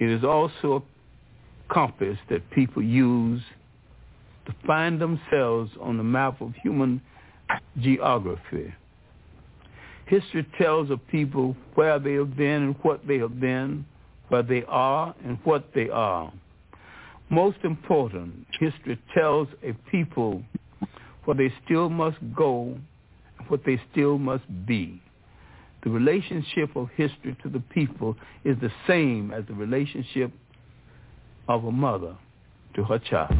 It is also a compass that people use to find themselves on the map of human geography. History tells of people where they have been and what they have been, where they are and what they are. Most important, history tells a people where they still must go, and what they still must be. The relationship of history to the people is the same as the relationship of a mother to her child.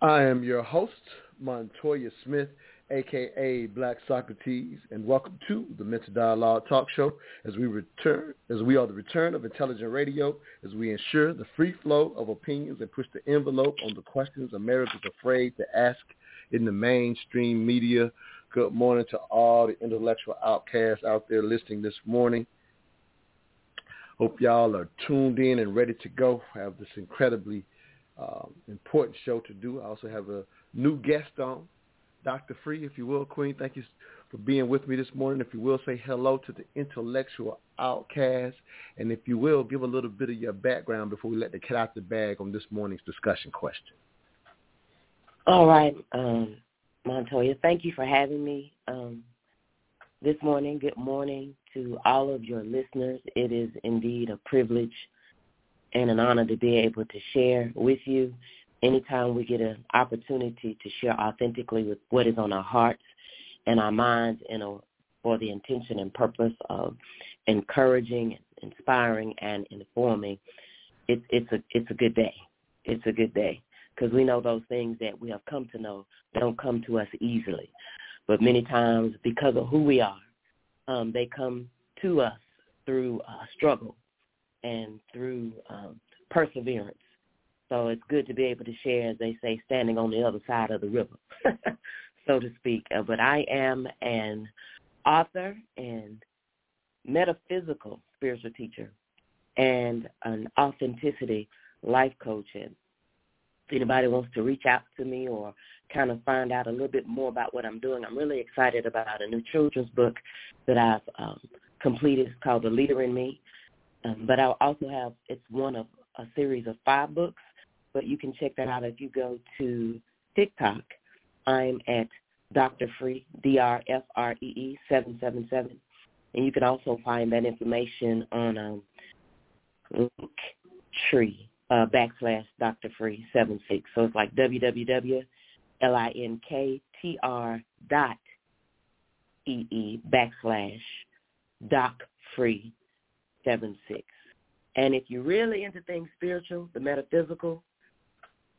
I am your host, Montoya Smith, aka Black Socrates, and welcome to the Mental Dialogue Talk Show as we return as we are the return of intelligent radio, as we ensure the free flow of opinions and push the envelope on the questions America's afraid to ask in the mainstream media. Good morning to all the intellectual outcasts out there listening this morning. Hope y'all are tuned in and ready to go. I have this incredibly um, important show to do. I also have a new guest on, Dr. Free, if you will, Queen. Thank you for being with me this morning. If you will, say hello to the intellectual outcast. And if you will, give a little bit of your background before we let the cat out the bag on this morning's discussion question. All right, um, Montoya, thank you for having me um, this morning. Good morning to all of your listeners. It is indeed a privilege and an honor to be able to share with you anytime we get an opportunity to share authentically with what is on our hearts and our minds in a, for the intention and purpose of encouraging, inspiring, and informing. It's it's a it's a good day. It's a good day because we know those things that we have come to know don't come to us easily, but many times because of who we are, um, they come to us through uh, struggle and through um, perseverance. So it's good to be able to share, as they say, standing on the other side of the river, so to speak. Uh, but I am an author and metaphysical spiritual teacher and an authenticity life coach. And if anybody wants to reach out to me or kind of find out a little bit more about what I'm doing, I'm really excited about a new children's book that I've um, completed. It's called The Leader in Me. Um, but I also have, it's one of a series of five books, but you can check that out if you go to TikTok. I'm at Dr. Free, D-R-F-R-E-E 777. And you can also find that information on um, Tree uh, backslash Dr. Free 76. So it's like www.linktr dot E-E backslash Doc Free seven six. And if you're really into things spiritual, the metaphysical,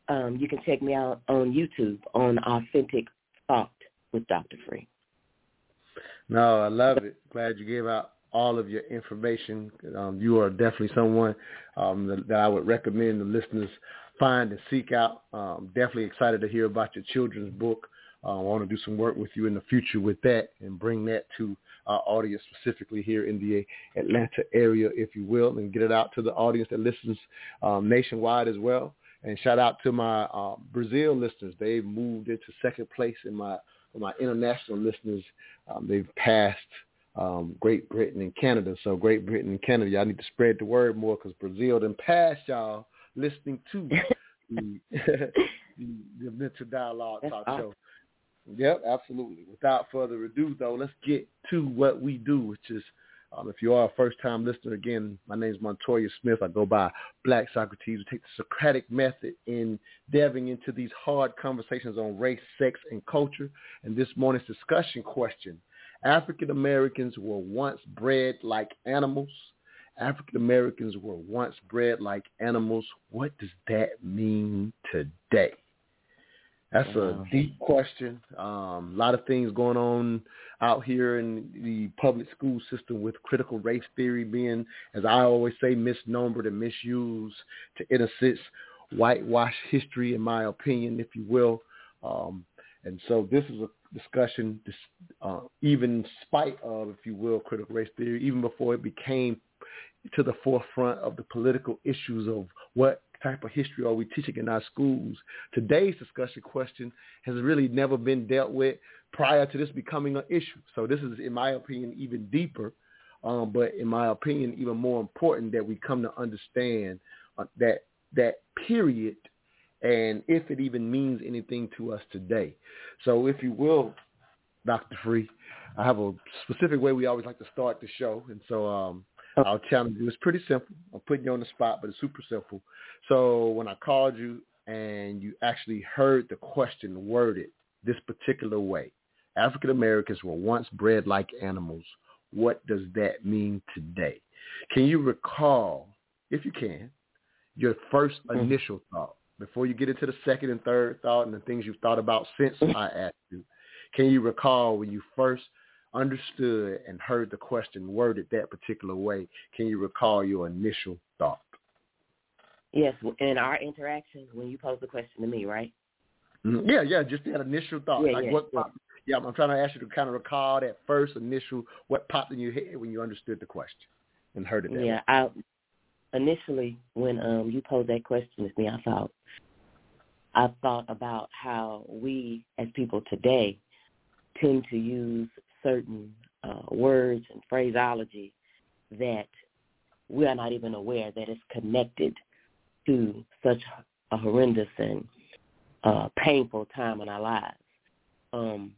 um, you can check me out on YouTube on Authentic Thought with Dr. Free. No, I love it. Glad you gave out all of your information. Um, you are definitely someone um, that, that, I would recommend the listeners find and seek out. Um, definitely excited to hear about your children's book. Uh, I want to do some work with you in the future with that and bring that to our audience specifically here in the Atlanta area, if you will, and get it out to the audience that listens um, nationwide as well. And shout out to my uh, Brazil listeners. They've moved into second place in my my international listeners. Um, they've passed um, Great Britain and Canada. So Great Britain and Canada, y'all need to spread the word more because Brazil then passed y'all listening to the, the, the Mental Dialogue Talk Show. Yep, absolutely. Without further ado, though, let's get to what we do, which is, um, if you are a first-time listener, again, my name is Montoya Smith. I go by Black Socrates. We take the Socratic method in delving into these hard conversations on race, sex, and culture. And this morning's discussion question, African Americans were once bred like animals. African Americans were once bred like animals. What does that mean today? That's a deep question. Um, a lot of things going on out here in the public school system with critical race theory being, as I always say, misnomered and misused to in a sense whitewash history, in my opinion, if you will. Um, and so this is a discussion, uh, even in spite of, if you will, critical race theory, even before it became to the forefront of the political issues of what type of history are we teaching in our schools. Today's discussion question has really never been dealt with prior to this becoming an issue. So this is, in my opinion, even deeper, um, but in my opinion, even more important that we come to understand uh, that that period and if it even means anything to us today. So if you will, Dr. Free, I have a specific way we always like to start the show. And so um, I'll challenge you. It's pretty simple. I'm putting you on the spot, but it's super simple. So when I called you and you actually heard the question worded this particular way, African Americans were once bred like animals. What does that mean today? Can you recall, if you can, your first mm-hmm. initial thought before you get into the second and third thought and the things you've thought about since mm-hmm. I asked you? Can you recall when you first understood and heard the question worded that particular way, can you recall your initial thought? Yes, in our interaction, when you posed the question to me, right? Mm-hmm. Yeah, yeah, just that initial thought. Yeah, like yeah, what yeah. yeah, I'm trying to ask you to kind of recall that first initial what popped in your head when you understood the question and heard it. Yeah, way. I initially when um you posed that question to me, I thought I thought about how we as people today tend to use certain uh, words and phraseology that we are not even aware that is connected to such a horrendous and uh, painful time in our lives. Um,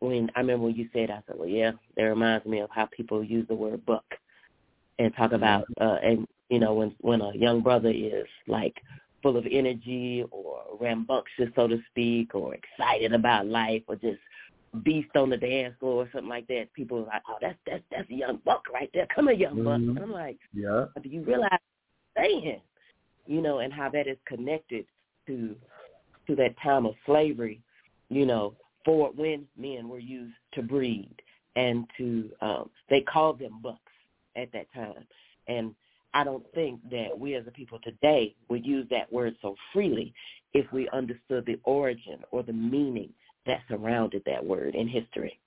when I remember when you said, I said, well, yeah, that reminds me of how people use the word buck and talk about, uh, and you know, when when a young brother is like full of energy or rambunctious, so to speak, or excited about life, or just beast on the dance floor or something like that, people are like, oh, that's that's that's a young buck right there. Come here, young buck. Mhm. And I'm like, Yeah. do you realize what I'm saying? You know, and how that is connected to to that time of slavery, you know, for when men were used to breed and to um they called them bucks at that time. And I don't think that we as a people today would use that word so freely if we understood the origin or the meaning that surrounded that word in history.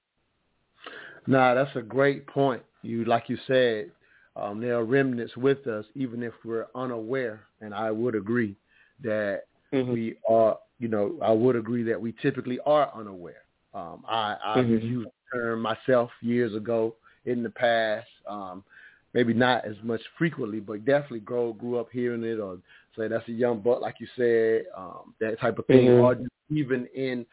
Nah, that's a great point. You like you said, um, there are remnants with us, even if we're unaware. And I would agree that Mhm. we are. You know, I would agree that we typically are unaware. Um, I, I've Mhm. used the term myself years ago in the past. Um, maybe not as much frequently, but definitely grow grew up hearing it or say that's a young buck, like you said, um, that type of thing, Mhm. or even in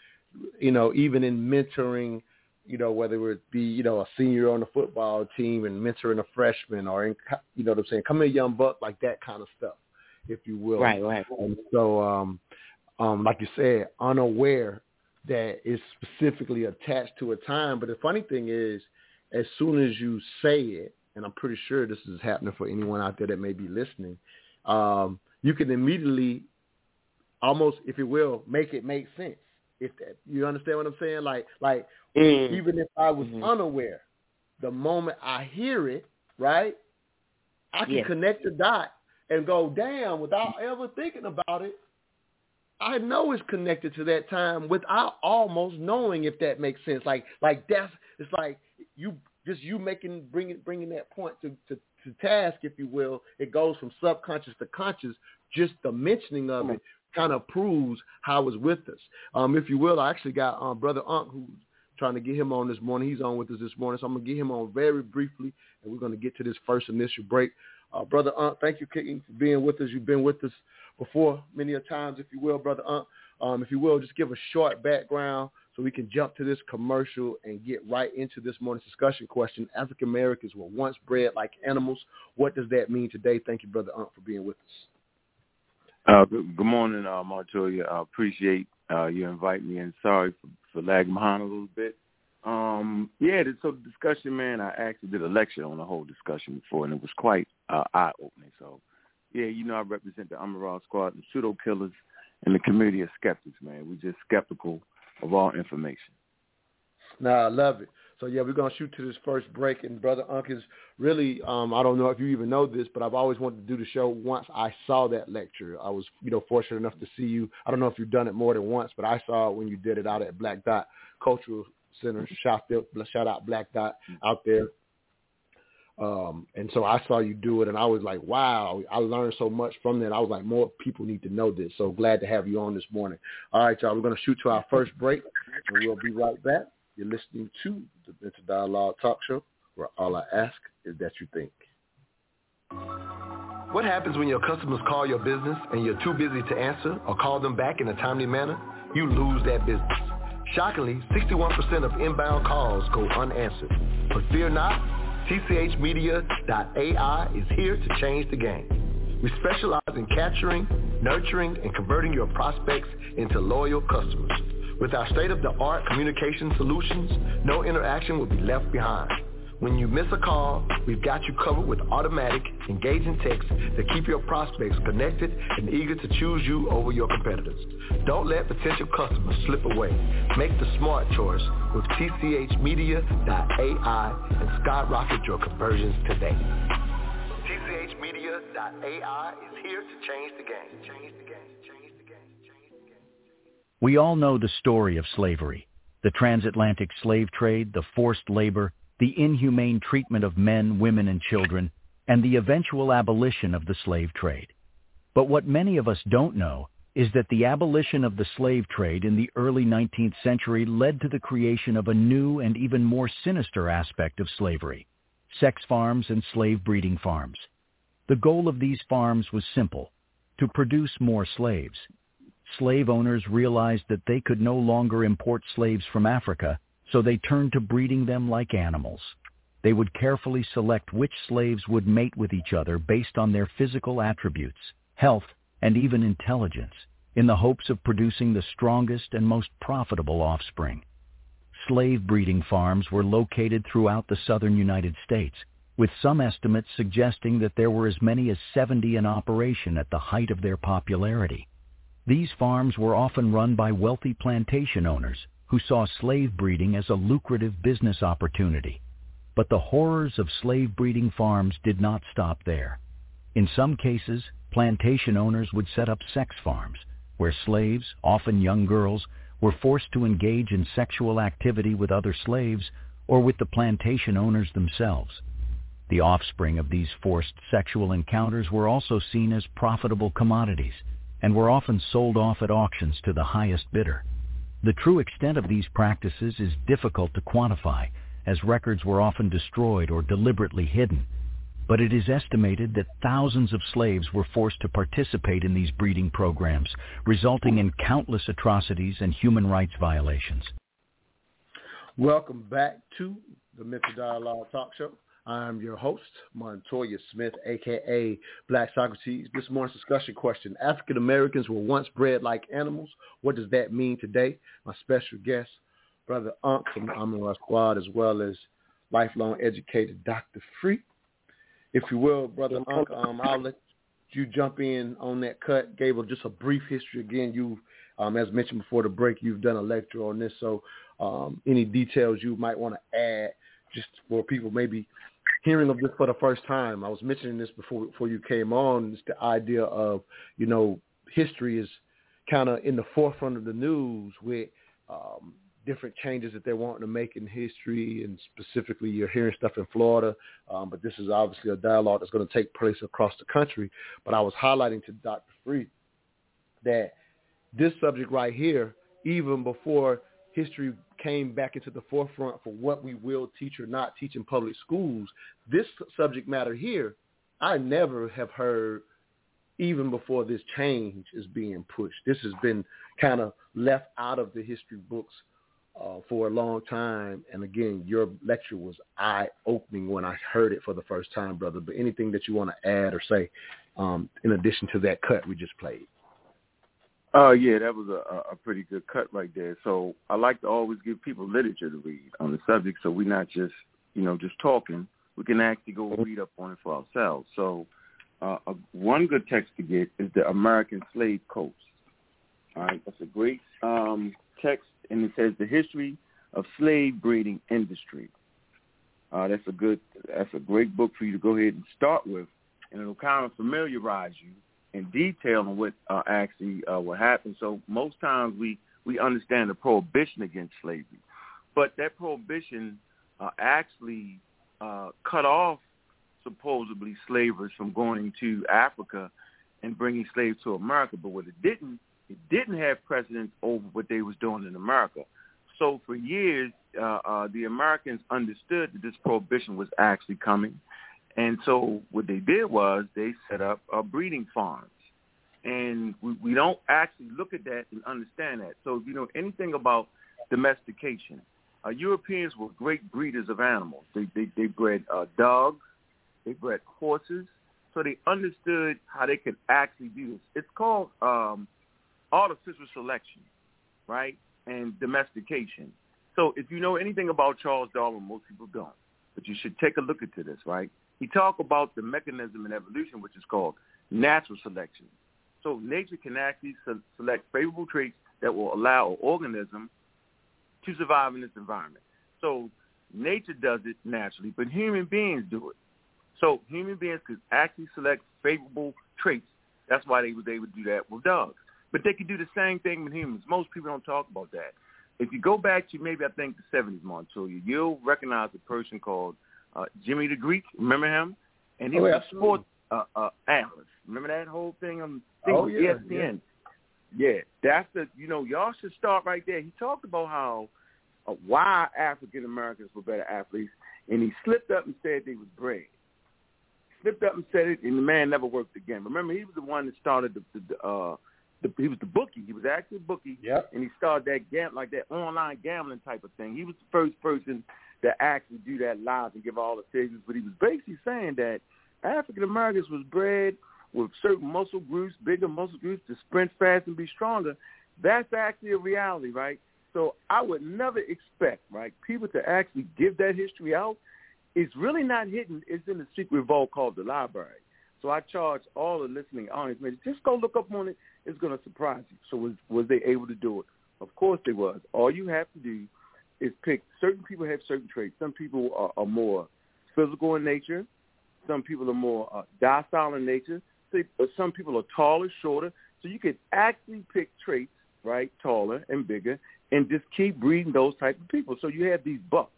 you know, even in mentoring, you know, whether it be, you know, a senior on the football team and mentoring a freshman or in, you know what I'm saying, come here, young buck, like that kind of stuff, if you will. Right, right. And so, um, um, like you said, unaware that it's specifically attached to a time. But the funny thing is, as soon as you say it, and I'm pretty sure this is happening for anyone out there that may be listening, um, you can immediately, almost, if you will, make it make sense. If that, you understand what I'm saying, like, like Mm. even if I was Mhm. unaware, the moment I hear it, right, I can Yes. connect the dot and go, damn, without ever thinking about it, I know it's connected to that time without almost knowing if that makes sense. Like, like that's it's like you just you making bringing bringing that point to, to to task, if you will. It goes from subconscious to conscious. Just the mentioning of it kind of proves how it's with us. Um, if you will, I actually got um, brother Ankh who's trying to get him on this morning. He's on with us this morning, so I'm gonna get him on very briefly, and we're gonna get to this first initial break. Uh, brother Ankh, thank you, King, for being with us. You've been with us before many a times, if you will, brother Ankh. Um, if you will, just give a short background so we can jump to this commercial and get right into this morning's discussion question. African Americans were once bred like animals. What does that mean today? Thank you, brother Ankh, for being with us. Uh, good, good morning, uh, Montoya. I appreciate uh, you inviting me, and sorry for, for lagging behind a little bit. Um, yeah, so the discussion, man, I actually did a lecture on the whole discussion before, and it was quite uh, eye-opening. So, yeah, you know, I represent the Amaral Squad, the pseudo killers, and the community of skeptics, man. We're just skeptical of all information. No, I love it. So yeah, we're gonna shoot to this first break, and brother Ankh is really um, I don't know if you even know this, but I've always wanted to do the show. Once I saw that lecture, I was you know fortunate enough to see you. I don't know if you've done it more than once, but I saw it when you did it out at Black Dot Cultural Center. Shout out, shout out Black Dot out there. Um, and so I saw you do it, and I was like, wow, I learned so much from that. I was like, more people need to know this. So glad to have you on this morning. All right, y'all, we're going to shoot to our first break, and we'll be right back. You're listening to the Mental Dialogue Talk Show, where all I ask is that you think. What happens when your customers call your business and you're too busy to answer or call them back in a timely manner? You lose that business. Shockingly, 61% of inbound calls go unanswered. But fear not, TCHmedia.ai is here to change the game. We specialize in capturing, nurturing, and converting your prospects into loyal customers. With our state-of-the-art communication solutions, no interaction will be left behind. When you miss a call, we've got you covered with automatic, engaging texts that keep your prospects connected and eager to choose you over your competitors. Don't let potential customers slip away. Make the smart choice with TCHmedia.ai and skyrocket your conversions today. TCHmedia.ai is here to change the game. Change the game. Change the game. Change the game. We all know the story of slavery, the transatlantic slave trade, the forced labor, the inhumane treatment of men, women, and children, and the eventual abolition of the slave trade. But what many of us don't know is that the abolition of the slave trade in the early 19th century led to the creation of a new and even more sinister aspect of slavery, sex farms and slave breeding farms. The goal of these farms was simple, to produce more slaves. Slave owners realized that they could no longer import slaves from Africa so they turned to breeding them like animals. They would carefully select which slaves would mate with each other based on their physical attributes, health, and even intelligence, in the hopes of producing the strongest and most profitable offspring. Slave breeding farms were located throughout the southern United States, with some estimates suggesting that there were as many as 70 in operation at the height of their popularity. These farms were often run by wealthy plantation owners who saw slave breeding as a lucrative business opportunity. But the horrors of slave breeding farms did not stop there. In some cases, plantation owners would set up sex farms, where slaves, often young girls, were forced to engage in sexual activity with other slaves or with the plantation owners themselves. The offspring of these forced sexual encounters were also seen as profitable commodities and were often sold off at auctions to the highest bidder. The true extent of these practices is difficult to quantify, as records were often destroyed or deliberately hidden. But it is estimated that thousands of slaves were forced to participate in these breeding programs, resulting in countless atrocities and human rights violations. Welcome back to the Mental Dialogue Talk Show. I'm your host, Montoya Smith, aka Black Socrates. This morning's discussion question, African Americans were once bred like animals. What does that mean today? My special guest, Brother Ankh from Amara Squad, as well as lifelong educator Dr. Free. If you will, Brother Ankh, um, I'll let you jump in on that cut. Gave just a brief history again. You, um, as mentioned before the break, you've done a lecture on this. So um, any details you might want to add just for people maybe hearing of this for the first time. I was mentioning this before before you came on. It's the idea of you know history is kind of in the forefront of the news with um, different changes that they're wanting to make in history, and specifically you're hearing stuff in Florida. Um, but this is obviously a dialogue that's going to take place across the country. But I was highlighting to Dr. Free that this subject right here, even before history came back into the forefront for what we will teach or not teach in public schools. This subject matter here, I never have heard even before this change is being pushed. This has been kind of left out of the history books uh, for a long time. And again, your lecture was eye-opening when I heard it for the first time, brother. But anything that you want to add or say um, in addition to that cut we just played? Oh uh, yeah, that was a, a pretty good cut right there. So I like to always give people literature to read on the subject, so we're not just you know just talking. We can actually go read up on it for ourselves. So uh, a, one good text to get is the American Slave Codes. All right, that's a great um, text, and it says the history of slave breeding industry. Uh, that's a good, that's a great book for you to go ahead and start with, and it'll kind of familiarize you in detail on what uh, actually uh, what happened. So most times we we understand the prohibition against slavery, but that prohibition uh, actually uh, cut off supposedly slavers from going to Africa and bringing slaves to America. But what it didn't, it didn't have precedence over what they was doing in America. So for years, uh, uh, the Americans understood that this prohibition was actually coming. And so what they did was they set up breeding farms. And we, we don't actually look at that and understand that. So if you know anything about domestication, uh, Europeans were great breeders of animals. They they, they bred uh, dogs, they bred horses, so they understood how they could actually do this. It's called um, artificial selection, right, and domestication. So if you know anything about Charles Darwin, most people don't, but you should take a look into this, right? He talked about the mechanism in evolution, which is called natural selection. So nature can actually select favorable traits that will allow an organism to survive in this environment. So nature does it naturally, but human beings do it. So human beings could actually select favorable traits. That's why they was able to do that with dogs. But they could do the same thing with humans. Most people don't talk about that. If you go back to maybe I think the 70s, Montoya, you'll recognize a person called uh, Jimmy the Greek. Remember him? And he oh, was a sports uh, uh, analyst. Remember that whole thing on oh, yeah, ESPN? Yeah. yeah, that's the you know y'all should start right there. He talked about how uh, why African Americans were better athletes, and he slipped up and said they was bred. Slipped up and said it, and the man never worked again. Remember, he was the one that started the, the, the uh, the, he was the bookie. He was actually a bookie, yep. and he started that gam like that online gambling type of thing. He was the first person to actually do that live and give all the figures. But he was basically saying that African Americans was bred with certain muscle groups, bigger muscle groups, to sprint fast and be stronger. That's actually a reality, right? So I would never expect, right, people to actually give that history out. It's really not hidden. It's in the secret vault called the library. So I charge all the listening audience, just go look up on it. It's going to surprise you. So was was they able to do it? Of course they was. All you have to do is pick. Certain people have certain traits. Some people are, are more physical in nature. Some people are more uh, docile in nature. Some people are taller, shorter. So you can actually pick traits, right, taller and bigger, and just keep breeding those type of people. So you have these bucks,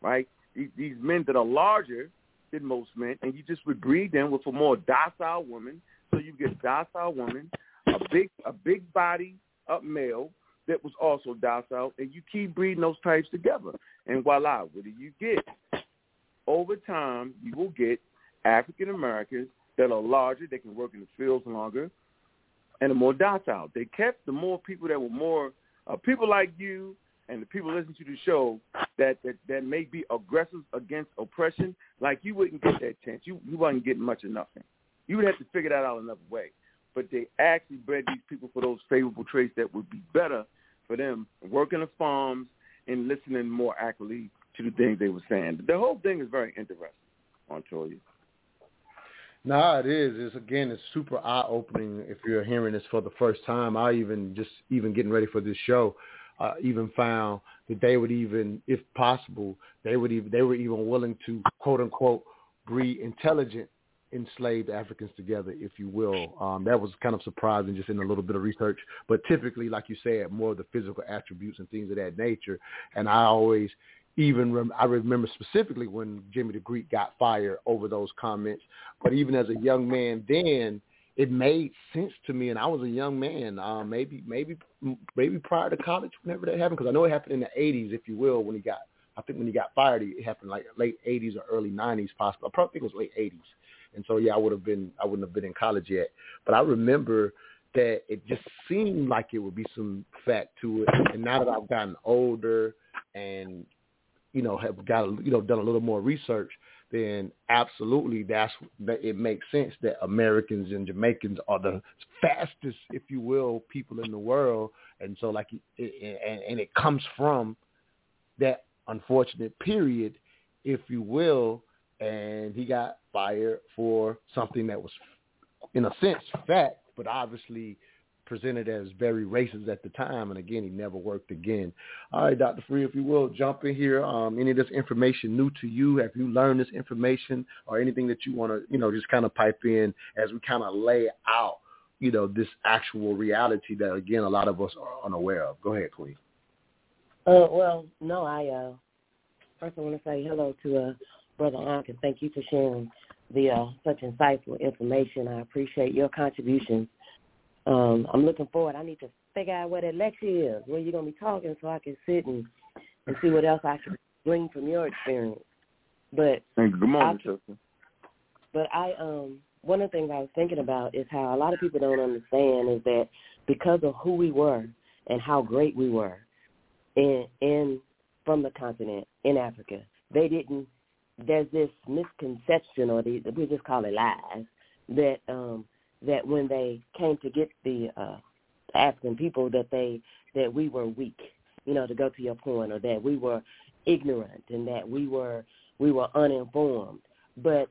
right? These, these men that are larger than most men, and you just would breed them with a more docile woman. So you get docile woman, a big a big body up male that was also docile, and you keep breeding those types together. And voila, what do you get? Over time, you will get African Americans that are larger, they can work in the fields longer, and are more docile. They kept the more people that were more uh, people like you and the people listening to the show that, that that may be aggressive against oppression, like you wouldn't get that chance. You you wasn't getting much of nothing. You would have to figure that out another way. But they actually bred these people for those favorable traits that would be better for them working the farms and listening more accurately to the things they were saying. The whole thing is very interesting, Montoya. No, it is. It's again, it's super eye opening if you're hearing this for the first time. I even just even getting ready for this show, uh, even found that they would even, if possible, they would even they were even willing to quote unquote breed intelligent enslaved Africans together, if you will. Um, that was kind of surprising just in a little bit of research. But typically, like you said, more of the physical attributes and things of that nature. And I always even rem- I remember specifically when Jimmy the Greek got fired over those comments. But even as a young man then, it made sense to me, and I was a young man, uh, maybe maybe maybe prior to college, whenever that happened, because I know it happened in the '80s, if you will, when he got. I think when he got fired, it happened like late '80s or early '90s, possibly. I probably think it was late '80s, and so yeah, I would have been I wouldn't have been in college yet, but I remember that it just seemed like it would be some fact to it. And now that I've gotten older and you know, have got you know done a little more research, then absolutely that's that it makes sense that Americans and Jamaicans are the fastest, if you will, people in the world, and so like and, and it comes from that unfortunate period, if you will, and he got fired for something that was, in a sense, fact, but obviously presented as very racist at the time, and again, he never worked again. All right, Dr. Free, if you will, jump in here. Um, any of this information new to you? Have you learned this information, or anything that you want to, you know, just kind of pipe in as we kind of lay out, you know, this actual reality that again a lot of us are unaware of? Go ahead, Queen. Uh, well, no, I uh, first I want to say hello to uh, Brother Ankh, and thank you for sharing the uh, such insightful information. I appreciate your contributions um, I'm looking forward. I need to figure out where that lecture is, where you're gonna be talking, so I can sit and and see what else I can bring from your experience. But thank you. good morning. But I um one of the things I was thinking about is how a lot of people don't understand is that because of who we were and how great we were in in from the continent in Africa, they didn't. There's this misconception, or the, we just call it lies, that um that when they came to get the uh, African people that they that we were weak, you know, to go to your point, or that we were ignorant and that we were we were uninformed. But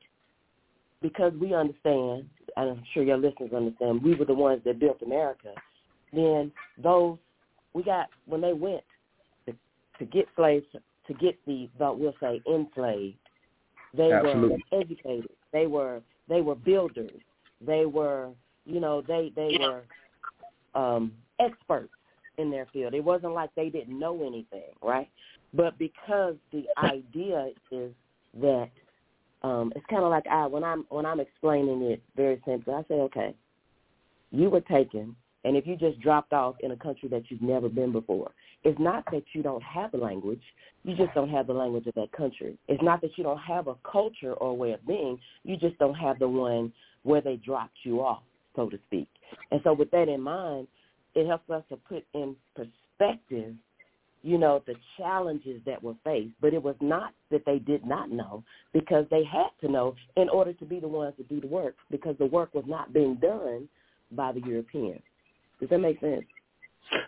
because we understand, and I'm sure your listeners understand, we were the ones that built America. Then those we got when they went to, to get slaves to get the, but we'll say enslaved, they Absolutely. were educated. They were they were builders. They were, you know, they they were um, experts in their field. It wasn't like they didn't know anything, right? But because the idea is that um, it's kind of like I when I'm when I'm explaining it very simply, I say, okay, you were taken, and if you just dropped off in a country that you've never been before, it's not that you don't have a language, you just don't have the language of that country. It's not that you don't have a culture or a way of being, you just don't have the one where they dropped you off, so to speak. And so with that in mind, it helps us to put in perspective, you know, the challenges that were faced. But it was not that they did not know because they had to know in order to be the ones to do the work because the work was not being done by the Europeans. Does that make sense?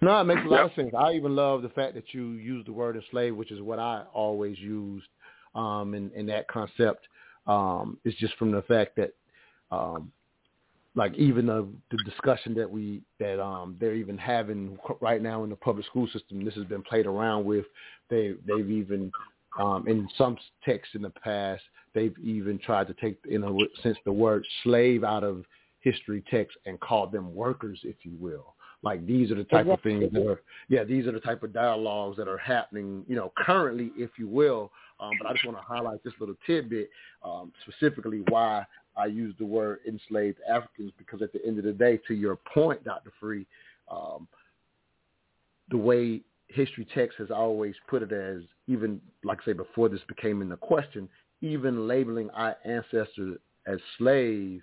No, it makes a lot of sense. I even love the fact that you use the word enslave, which is what I always used um, in, in that concept. Um, it's just from the fact that um, like even the, the discussion that we that um, they're even having right now in the public school system. This has been played around with. They they've even um, in some texts in the past they've even tried to take in a sense the word slave out of history texts and called them workers, if you will. Like these are the type of things that are yeah these are the type of dialogues that are happening you know currently, if you will. Um, but I just want to highlight this little tidbit um, specifically why I use the word enslaved Africans because at the end of the day, to your point, Dr. Free, um, the way history text has always put it as even, like I say, before this became in the question, even labeling our ancestors as slave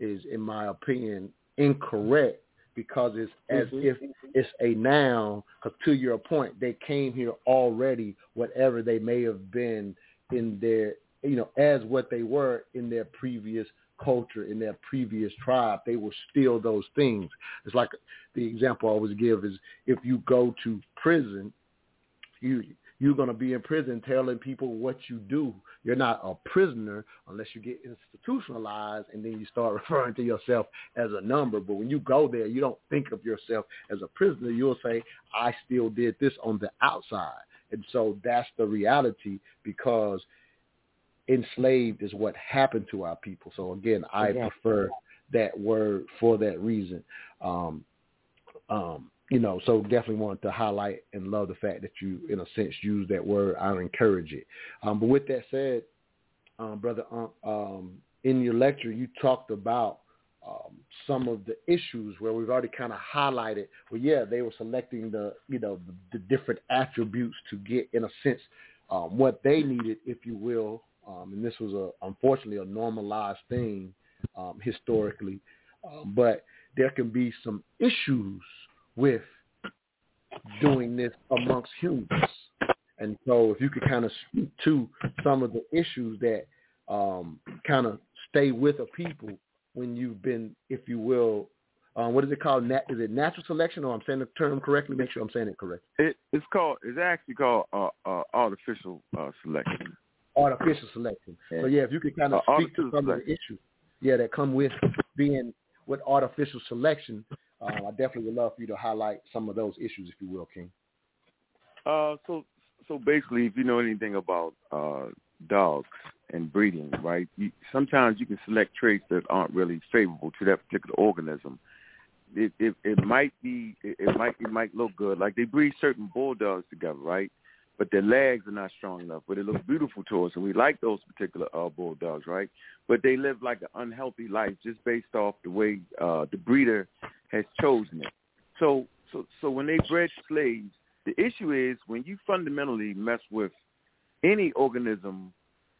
is, in my opinion, incorrect because it's as mm-hmm. if it's a noun. Because to your point, they came here already, whatever they may have been in their you know, as what they were in their previous culture, in their previous tribe. They were still those things. It's like the example I always give is if you go to prison, you you're going to be in prison telling people what you do. You're not a prisoner unless you get institutionalized and then you start referring to yourself as a number. But when you go there, you don't think of yourself as a prisoner. You'll say, I still did this on the outside. And so that's the reality because enslaved is what happened to our people. So again, I exactly. prefer that word for that reason. Um, um, you know, so definitely wanted to highlight and love the fact that you, in a sense, use that word. I encourage it. Um, but with that said, um, brother, um, in your lecture, you talked about um, some of the issues where we've already kind of highlighted. Well, yeah, they were selecting the, you know, the, the different attributes to get, in a sense, um, what they needed, if you will, um, and this was a unfortunately a normalized thing um, historically. Um, but there can be some issues with doing this amongst humans. And so if you could kind of speak to some of the issues that um, kind of stay with a people when you've been, if you will, um, what is it called? Nat- is it natural selection, or I'm saying the term correctly? Make sure I'm saying it correctly. It, it's called. It's actually called uh, uh, artificial uh, selection artificial selection. Yeah. So yeah, if you could kind of uh, speak to some selection. of the issues, yeah, that come with being with artificial selection, um, I definitely would love for you to highlight some of those issues, if you will, King. Uh, so so basically, if you know anything about uh, dogs and breeding, right? You, sometimes you can select traits that aren't really favorable to that particular organism. It it, it might be it, it might it might look good. Like they breed certain bulldogs together, right? But their legs are not strong enough. But it looks beautiful to us, and we like those particular uh, bulldogs, right? But they live like an unhealthy life just based off the way uh, the breeder has chosen it. So so so when they bred slaves, the issue is when you fundamentally mess with any organism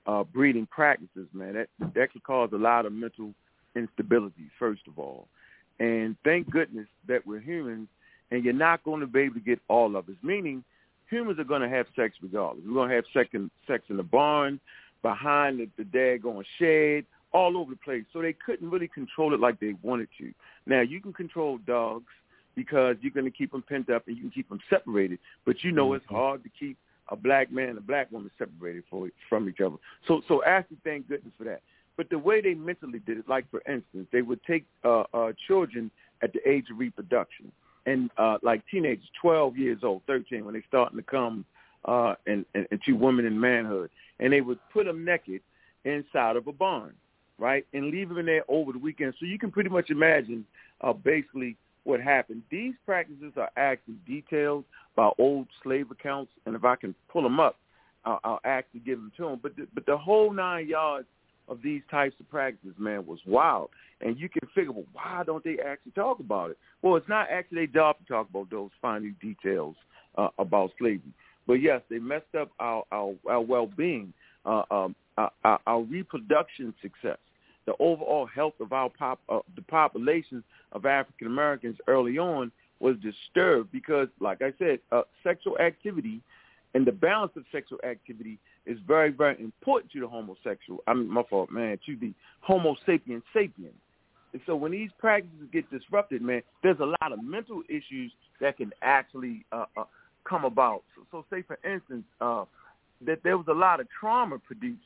uh, breeding practices, man, that that could cause a lot of mental instability. First of all, and thank goodness that we're humans, and you're not going to be able to get all of us. Meaning, humans are going to have sex regardless. We're going to have sex in, sex in the barn, behind the, the daggone shed, all over the place. So they couldn't really control it like they wanted to. Now you can control dogs because you're going to keep them pent up and you can keep them separated. But you know mm-hmm. it's hard to keep a black man and a black woman separated for, from each other. So so actually thank goodness for that. But the way they mentally did it, like for instance, they would take uh, uh, children at the age of reproduction and uh, like teenagers, 12 years old, 13, when they starting to come uh, and, and, into women in manhood, and they would put them naked inside of a barn, right, and leave them in there over the weekend. So you can pretty much imagine uh, basically what happened. These practices are actually detailed by old slave accounts, and if I can pull them up, I'll, I'll actually give them to them. But the, but the whole nine yards of these types of practices, man, was wild. And you can figure, well, why don't they actually talk about it? Well, it's not actually their job to talk about those fine details uh, about slavery. But yes, they messed up our our, our well-being, uh, um, our, our reproduction success the overall health of our pop, uh, the population of African Americans early on was disturbed because, like I said, uh, sexual activity and the balance of sexual activity is very, very important to the homosexual. I mean, my fault, man, to the Homo sapien sapien. And so when these practices get disrupted, man, there's a lot of mental issues that can actually uh, uh, come about. So, so say, for instance, uh, that there was a lot of trauma produced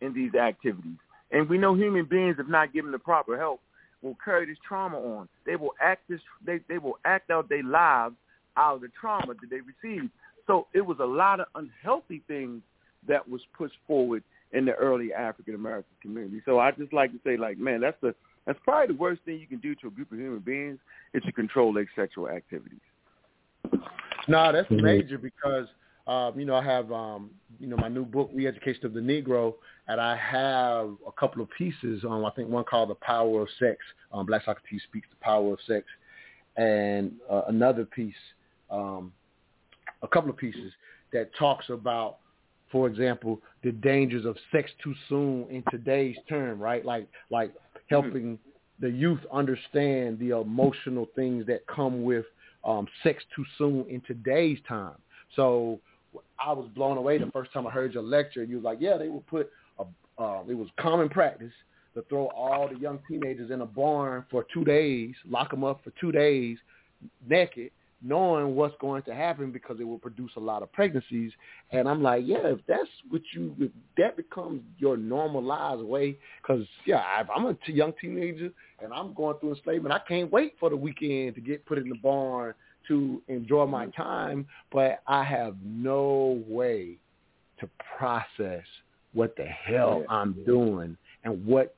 in these activities. And we know human beings, if not given the proper help, will carry this trauma on. They will act this. They they will act out their lives out of the trauma that they received. So it was a lot of unhealthy things that was pushed forward in the early African American community. So I just like to say, like, man, that's the that's probably the worst thing you can do to a group of human beings is to control their sexual activities. No, that's major because um, you know, I have, um, you know, my new book, Re-Education of the Negro, and I have a couple of pieces. Um, I think one called The Power of Sex. Um, Black Socrates speaks the power of sex, and uh, another piece, um, a couple of pieces that talks about, for example, the dangers of sex too soon in today's term, right? Like, like helping the youth understand the emotional things that come with um, sex too soon in today's time. So I was blown away the first time I heard your lecture. You was like, yeah, they would put a, uh, it was common practice to throw all the young teenagers in a barn for two days, lock them up for two days, naked, knowing what's going to happen because it will produce a lot of pregnancies. And I'm like, yeah, if that's what you, if that becomes your normalized way, because yeah, if I'm a t- young teenager and I'm going through enslavement, I can't wait for the weekend to get put in the barn to enjoy my time, but I have no way to process what the hell I'm doing and what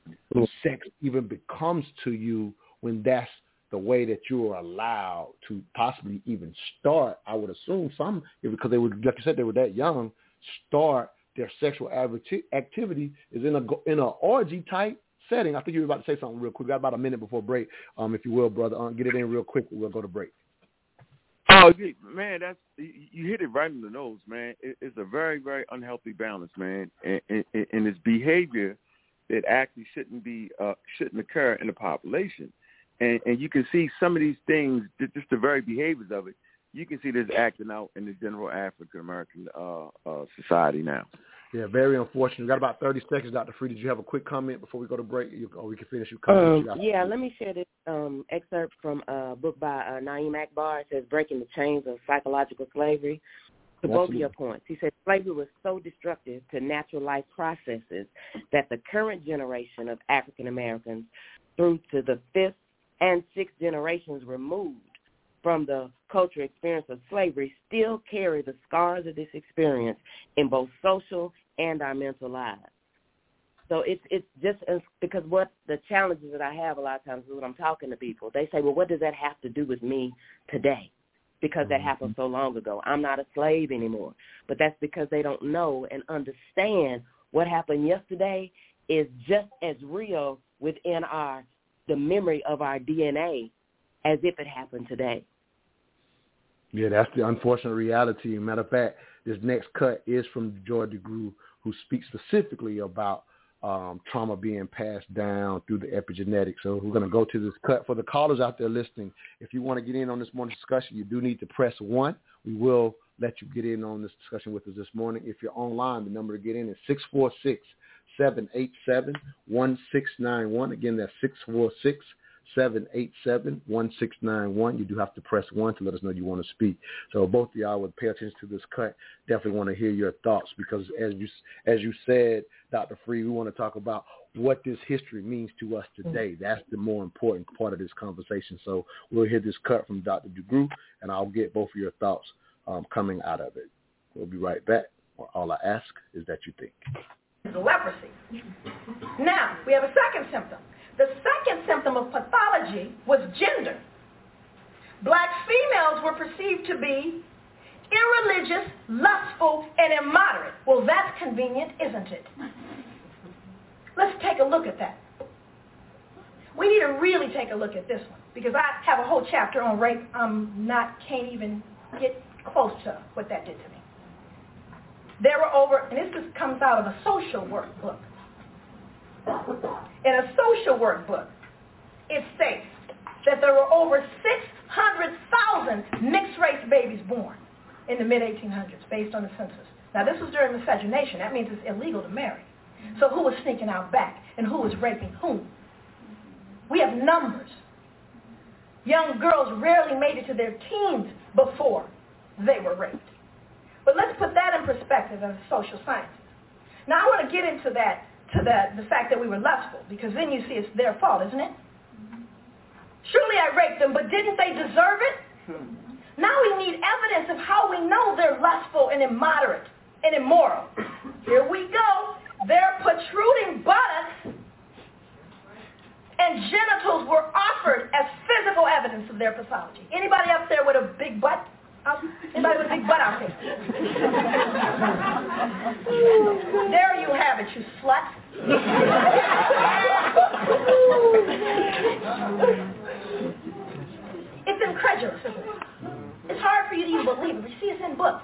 sex even becomes to you when that's the way that you are allowed to possibly even start. I would assume some, because they were, like you said, they were that young, start their sexual activity is in a in a orgy type setting. I think you were about to say something real quick. We got about a minute before break, um, if you will, brother. Um, get it in real quick. We'll go to break. Oh man, that's you hit it right in the nose, man. It's a very, very unhealthy balance, man, and, and, and it's behavior that actually shouldn't be uh, shouldn't occur in the population, and and you can see some of these things, just the very behaviors of it. You can see this acting out in the general African American uh, uh, society now. Yeah, very unfortunate. We got about 30 seconds, Dr. Free. Did you have a quick comment before we go to break? You, or we can finish your comment. Um, yeah, let me share this um, excerpt from a book by uh, Na'im Akbar. It says, Breaking the Chains of Psychological Slavery. To both of your points, he said slavery was so destructive to natural life processes that the current generation of African Americans through to the fifth and six generations removed from the cultural experience of slavery still carry the scars of this experience in both social and our mental lives. So it's it's just because what the challenges that I have a lot of times is when I'm talking to people, they say, "Well, what does that have to do with me today?" Because that mm-hmm. happened so long ago. I'm not a slave anymore. But that's because they don't know and understand what happened yesterday is just as real within our the memory of our DNA as if it happened today. Yeah, that's the unfortunate reality. Matter of fact, this next cut is from Joy DeGruy, who speaks specifically about um, trauma being passed down through the epigenetics. So we're going to go to this cut. For the callers out there listening, if you want to get in on this morning's discussion, you do need to press 1. We will let you get in on this discussion with us this morning. If you're online, the number to get in is 646 787 1691. Again, that's 646 787-1691. You do have to press 1 to let us know you want to speak. So both of y'all would pay attention to this cut. Definitely want to hear your thoughts because as you as you said, Dr. Free, we want to talk about what this history means to us today. That's the more important part of this conversation. So we'll hear this cut from Dr. DeGruy, and I'll get both of your thoughts um, coming out of it. We'll be right back. All I ask is that you think. Leprosy. Now, we have a second symptom. The second symptom of pathology was gender. Black females were perceived to be irreligious, lustful, and immoderate. Well, that's convenient, isn't it? Let's take a look at that. We need to really take a look at this one because I have a whole chapter on rape. I'm not, can't even get close to what that did to me. There were over, and this just comes out of a social work book. In a social work book, it states that there were over 600,000 mixed-race babies born in the mid-1800s based on the census. Now, this was during miscegenation. That means it's illegal to marry. So who was sneaking out back and who was raping whom? We have numbers. Young girls rarely made it to their teens before they were raped. But let's put that in perspective as social sciences. Now I want to get into that to the, the fact that we were lustful, because then you see it's their fault, isn't it? Surely I raped them, but didn't they deserve it? Now we need evidence of how we know they're lustful and immoderate and immoral. Here we go. Their protruding buttocks and genitals were offered as physical evidence of their pathology. Anybody up there with a big butt? Anybody with a big butt out there? there you have it, you slut. it's incredulous? It's hard for you to even believe it. You see, it's in books.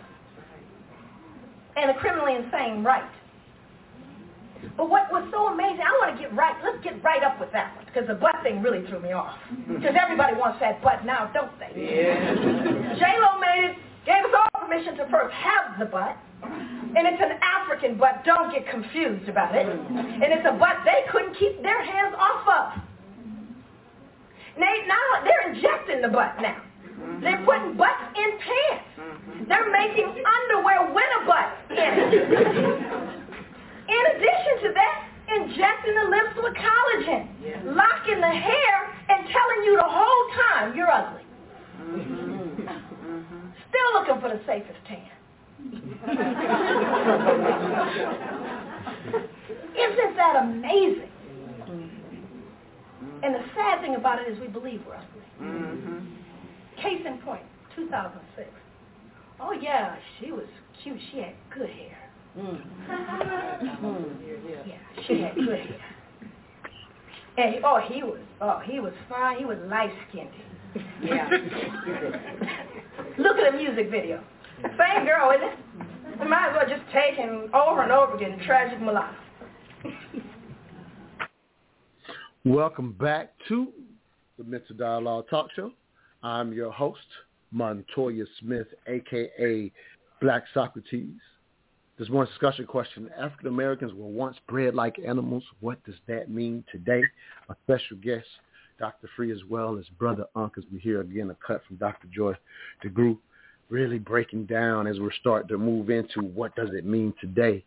And a criminally insane right. But what was so amazing, I want to get right, let's get right up with that one, because the butt thing really threw me off. Because everybody wants that butt now, don't they? Yeah. J-Lo made it, gave us all permission to first have the butt, and it's an African butt, don't get confused about it. And it's a butt they couldn't keep their hands off of. Now, they're injecting the butt now. They're putting butts in pants. They're making underwear with a butt in it. In addition to that, injecting the lips with collagen, yeah. locking the hair, and telling you the whole time you're ugly. Mm-hmm. Mm-hmm. Still looking for the safest tan. Isn't that amazing? And the sad thing about it is we believe we're ugly. Mm-hmm. Case in point, 2006. Oh yeah, she was cute. she had good hair. Mm. yeah, she had good hair. And oh, he was oh he was fine. He was light skinned. Yeah. Look at the music video. Same girl, isn't it? We might as well just take him over and over again, tragic mulatto. Welcome back to the Mental Dialogue Talk Show. I'm your host, Montoya Smith, aka Black Socrates. This morning's discussion question, African Americans were once bred like animals. What does that mean today? A special guest, Dr. Free, as well as Brother Ankh, as we hear again a cut from Dr. Joy DeGruy, really breaking down as we're starting to move into what does it mean today.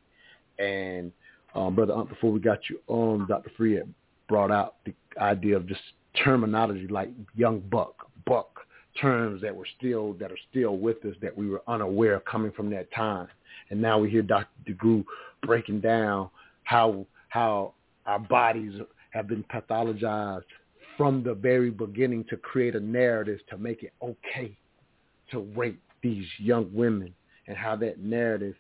And um, Brother Ankh, before we got you on, Dr. Free had brought out the idea of just terminology like young buck, buck, terms that were still that are still with us that we were unaware of coming from that time. And now we hear Dr. DeGruy breaking down how how our bodies have been pathologized from the very beginning to create a narrative to make it okay to rape these young women and how that narrative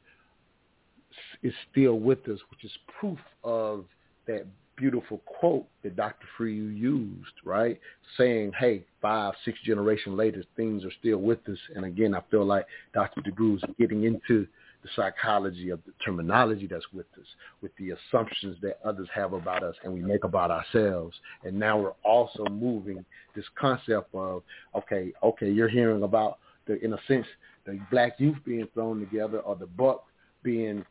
is still with us, which is proof of that beautiful quote that Dr. Free used, right? Saying, hey, five, six generations later, things are still with us. And again, I feel like Dr. DeGruy is getting into the psychology of the terminology that's with us, with the assumptions that others have about us and we make about ourselves. And now we're also moving this concept of, okay, okay, you're hearing about the, in a sense, the black youth being thrown together or the buck being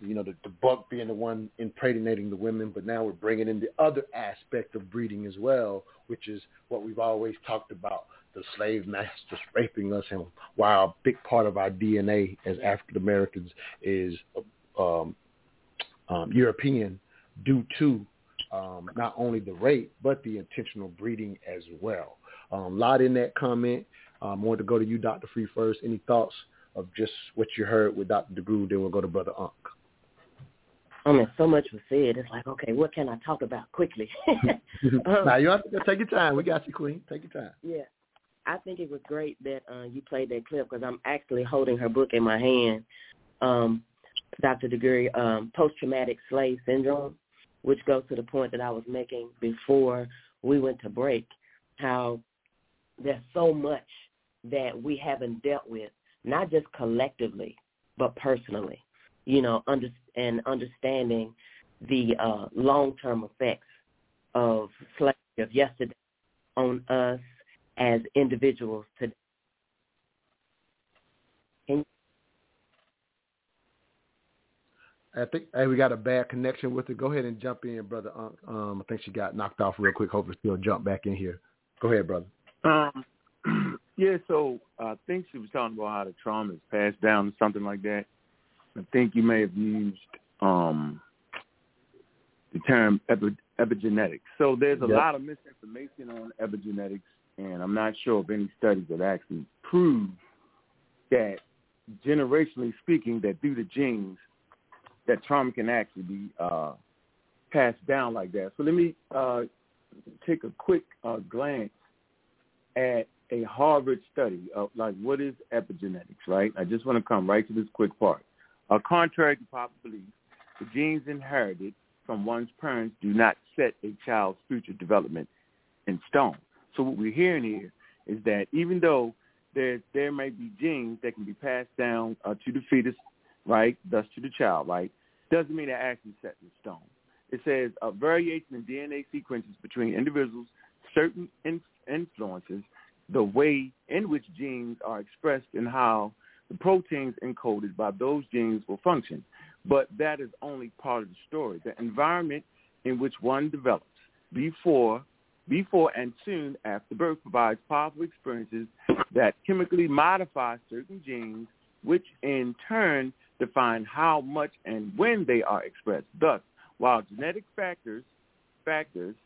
you know, the, the buck being the one impregnating the women, but now we're bringing in the other aspect of breeding as well, which is what we've always talked about, the slave masters raping us and while a big part of our DNA as African Americans is um, um, European due to um, not only the rape, but the intentional breeding as well. A um, lot in that comment. Um, I wanted to go to you, Dr. Free, first. Any thoughts of just what you heard with Dr. DeGruy? Then we'll go to Brother Ankh. I mean, so much was said. It's like, okay, what can I talk about quickly? um, now you have to take your time. We got you, Queen. Take your time. Yeah, I think it was great that uh, you played that clip because I'm actually holding her book in my hand, um, Dr. DeGruy, um, Post-Traumatic Slave Syndrome, which goes to the point that I was making before we went to break, how there's so much that we haven't dealt with, not just collectively, but personally you know, under, and understanding the uh, long-term effects of slavery of yesterday on us as individuals today. I think hey, we got a bad connection with it. Go ahead and jump in, brother. Um, I think she got knocked off real quick. Hopefully, she'll jump back in here. Go ahead, brother. Um, yeah. So I think she was talking about how the trauma is passed down or something like that. I think you may have used um, the term epi- epigenetics. So there's a yep. lot of misinformation on epigenetics, and I'm not sure of any studies that actually prove that, generationally speaking, that due to genes, that trauma can actually be uh, passed down like that. So let me uh, take a quick uh, glance at a Harvard study of like what is epigenetics, right? I just want to come right to this quick part. Uh, contrary to popular belief, the genes inherited from one's parents do not set a child's future development in stone. So what we're hearing here is that even though there there may be genes that can be passed down uh, to the fetus, right, thus to the child, right, doesn't mean they're actually set in stone. It says a variation in DNA sequences between individuals, certain in- influences the way in which genes are expressed and how the proteins encoded by those genes will function. But that is only part of the story. The environment in which one develops before before and soon after birth provides powerful experiences that chemically modify certain genes, which in turn define how much and when they are expressed. Thus, while genetic factors factors,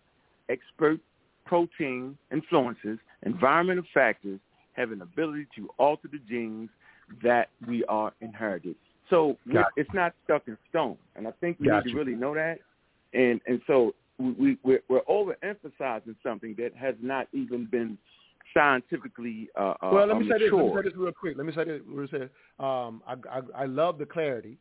expert protein influences, environmental factors have an ability to alter the genes that we are inherited. So it's not stuck in stone, and I think we Got need to really know that. And and so we, we we're, we're overemphasizing something that has not even been scientifically uh, well, let uh, me say this. Let me say this real quick. Let me say this. Real um, I, I I love the clarity.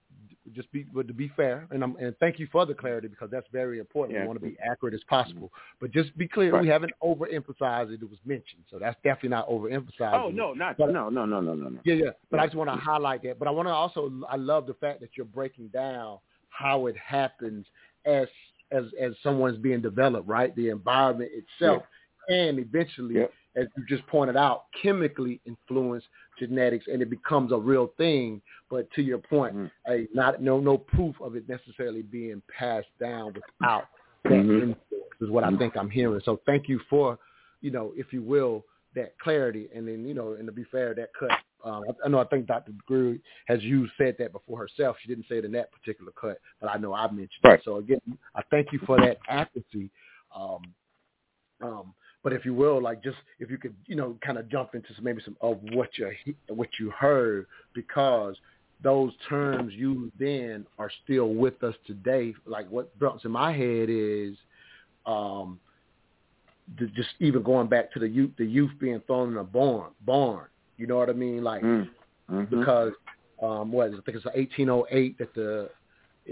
Just be, but to be fair, and I'm, and thank you for the clarity because that's very important. Yeah. We want to be accurate as possible. But just be clear, Right. we haven't overemphasized it. It was mentioned, so that's definitely not overemphasized. Oh no, not But- no no no no no no. Yeah, yeah. But I just want to highlight that. But I want to also, I love the fact that you're breaking down how it happens as as as someone's being developed, right? The environment itself, and eventually, Yep. As you just pointed out, chemically influence genetics, and it becomes a real thing. But to your point, a not no no proof of it necessarily being passed down without that Mhm. influence is what I think I'm hearing. So thank you for, you know, if you will, that clarity. And then, you know, and to be fair, that cut. Um, I, I know I think Dr. Greer has used said that before herself. She didn't say it in that particular cut, but I know I mentioned Right. it. So again, I thank you for that accuracy. Um, um, but if you will, like just if you could, you know, kind of jump into some, maybe some of what you what you heard, because those terms used then are still with us today. Like what jumps in my head is, um, the, just even going back to the youth, the youth being thrown in a barn, barn. You know what I mean? Like mm-hmm. because um, what I think it's 1808 that the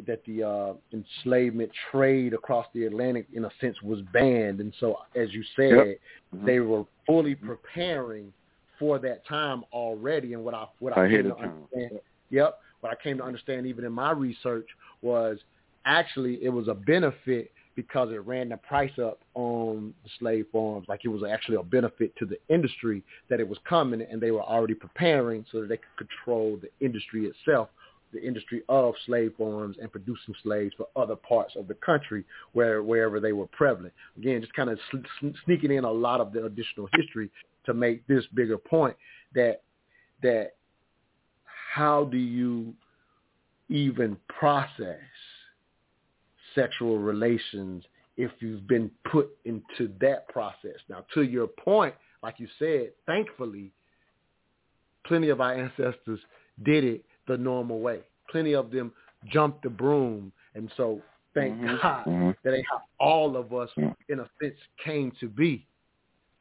that the uh, enslavement trade across the Atlantic, in a sense, was banned. And so, as you said, yep. mm-hmm. they were fully preparing for that time already. And what I what I, I came to understand, yep, what I came to understand even in my research was actually it was a benefit because it ran the price up on the slave farms. Like it was actually a benefit to the industry that it was coming, and they were already preparing so that they could control the industry itself the industry of slave farms and producing slaves for other parts of the country where wherever they were prevalent. Again, just kind of sneaking in a lot of the additional history to make this bigger point that that how do you even process sexual relations if you've been put into that process. Now, to your point, like you said, thankfully, plenty of our ancestors did it the normal way. Plenty of them jumped the broom. And so thank mm-hmm. God mm-hmm. that ain't how all of us, in a sense, came to be.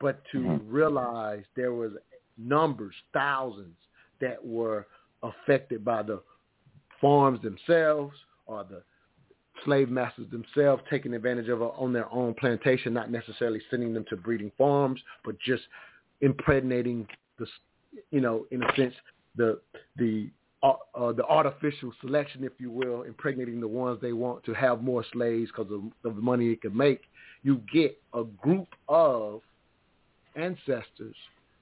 But to mm-hmm. realize there was numbers, thousands, that were affected by the farms themselves or the slave masters themselves taking advantage of on their own plantation, not necessarily sending them to breeding farms, but just impregnating the, you know, in a sense, the the uh, uh, the artificial selection, if you will, impregnating the ones they want to have more slaves because of, of the money it can make, you get a group of ancestors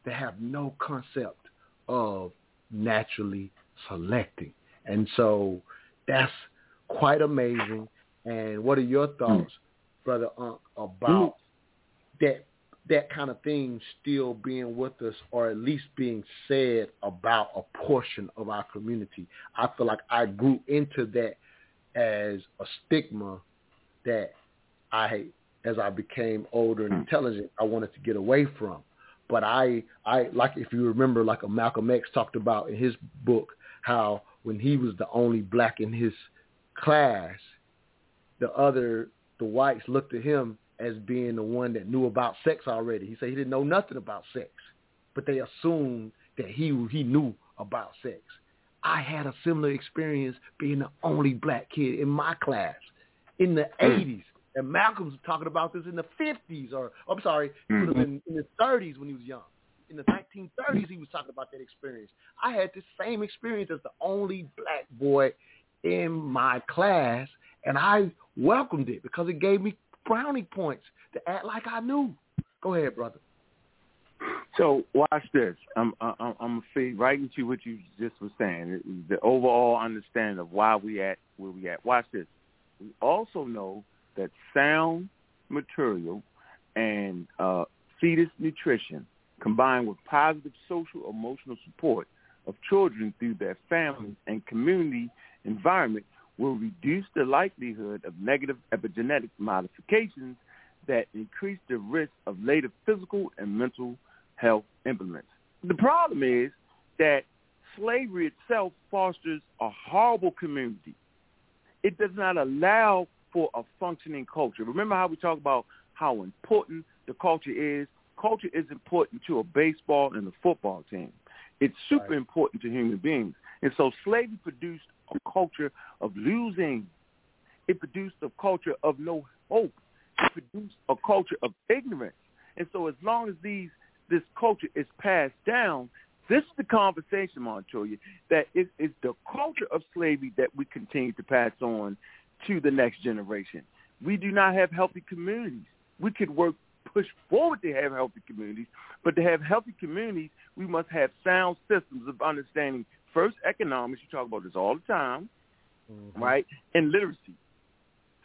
that have no concept of naturally selecting. And so that's quite amazing. And what are your thoughts, Brother Ankh, about that that kind of thing still being with us or at least being said about a portion of our community. I feel like I grew into that as a stigma that I, as I became older and hmm. intelligent, I wanted to get away from. But I, I like if you remember, like a Malcolm X talked about in his book, how when he was the only black in his class, the other, the whites looked at him as being the one that knew about sex already. He said he didn't know nothing about sex, but they assumed that he he knew about sex. I had a similar experience being the only black kid in my class in the 80s. And Malcolm was talking about this in the 50s, or I'm sorry, mm-hmm. in, in the 30s when he was young. In the 1930s, he was talking about that experience. I had the same experience as the only black boy in my class, and I welcomed it because it gave me brownie points to act like I knew. Go ahead, brother. So watch this. I'm I'm I'm feed right into what you just was saying. The overall understanding of why we at where we at. Watch this. We also know that sound material and uh, fetus nutrition combined with positive social emotional support of children through their families and community environment will reduce the likelihood of negative epigenetic modifications that increase the risk of later physical and mental health implements. The problem is that slavery itself fosters a horrible community. It does not allow for a functioning culture. Remember how we talk about how important the culture is? Culture is important to a baseball and a football team. It's super right. important to human beings. And so slavery produced a culture of losing. It produced a culture of no hope. It produced a culture of ignorance. And so as long as these this culture is passed down, this is the conversation, Montoya, that it is the culture of slavery that we continue to pass on to the next generation. We do not have healthy communities. We could work push forward to have healthy communities, but to have healthy communities, we must have sound systems of understanding first economics. You talk about this all the time, mm-hmm. right? And literacy,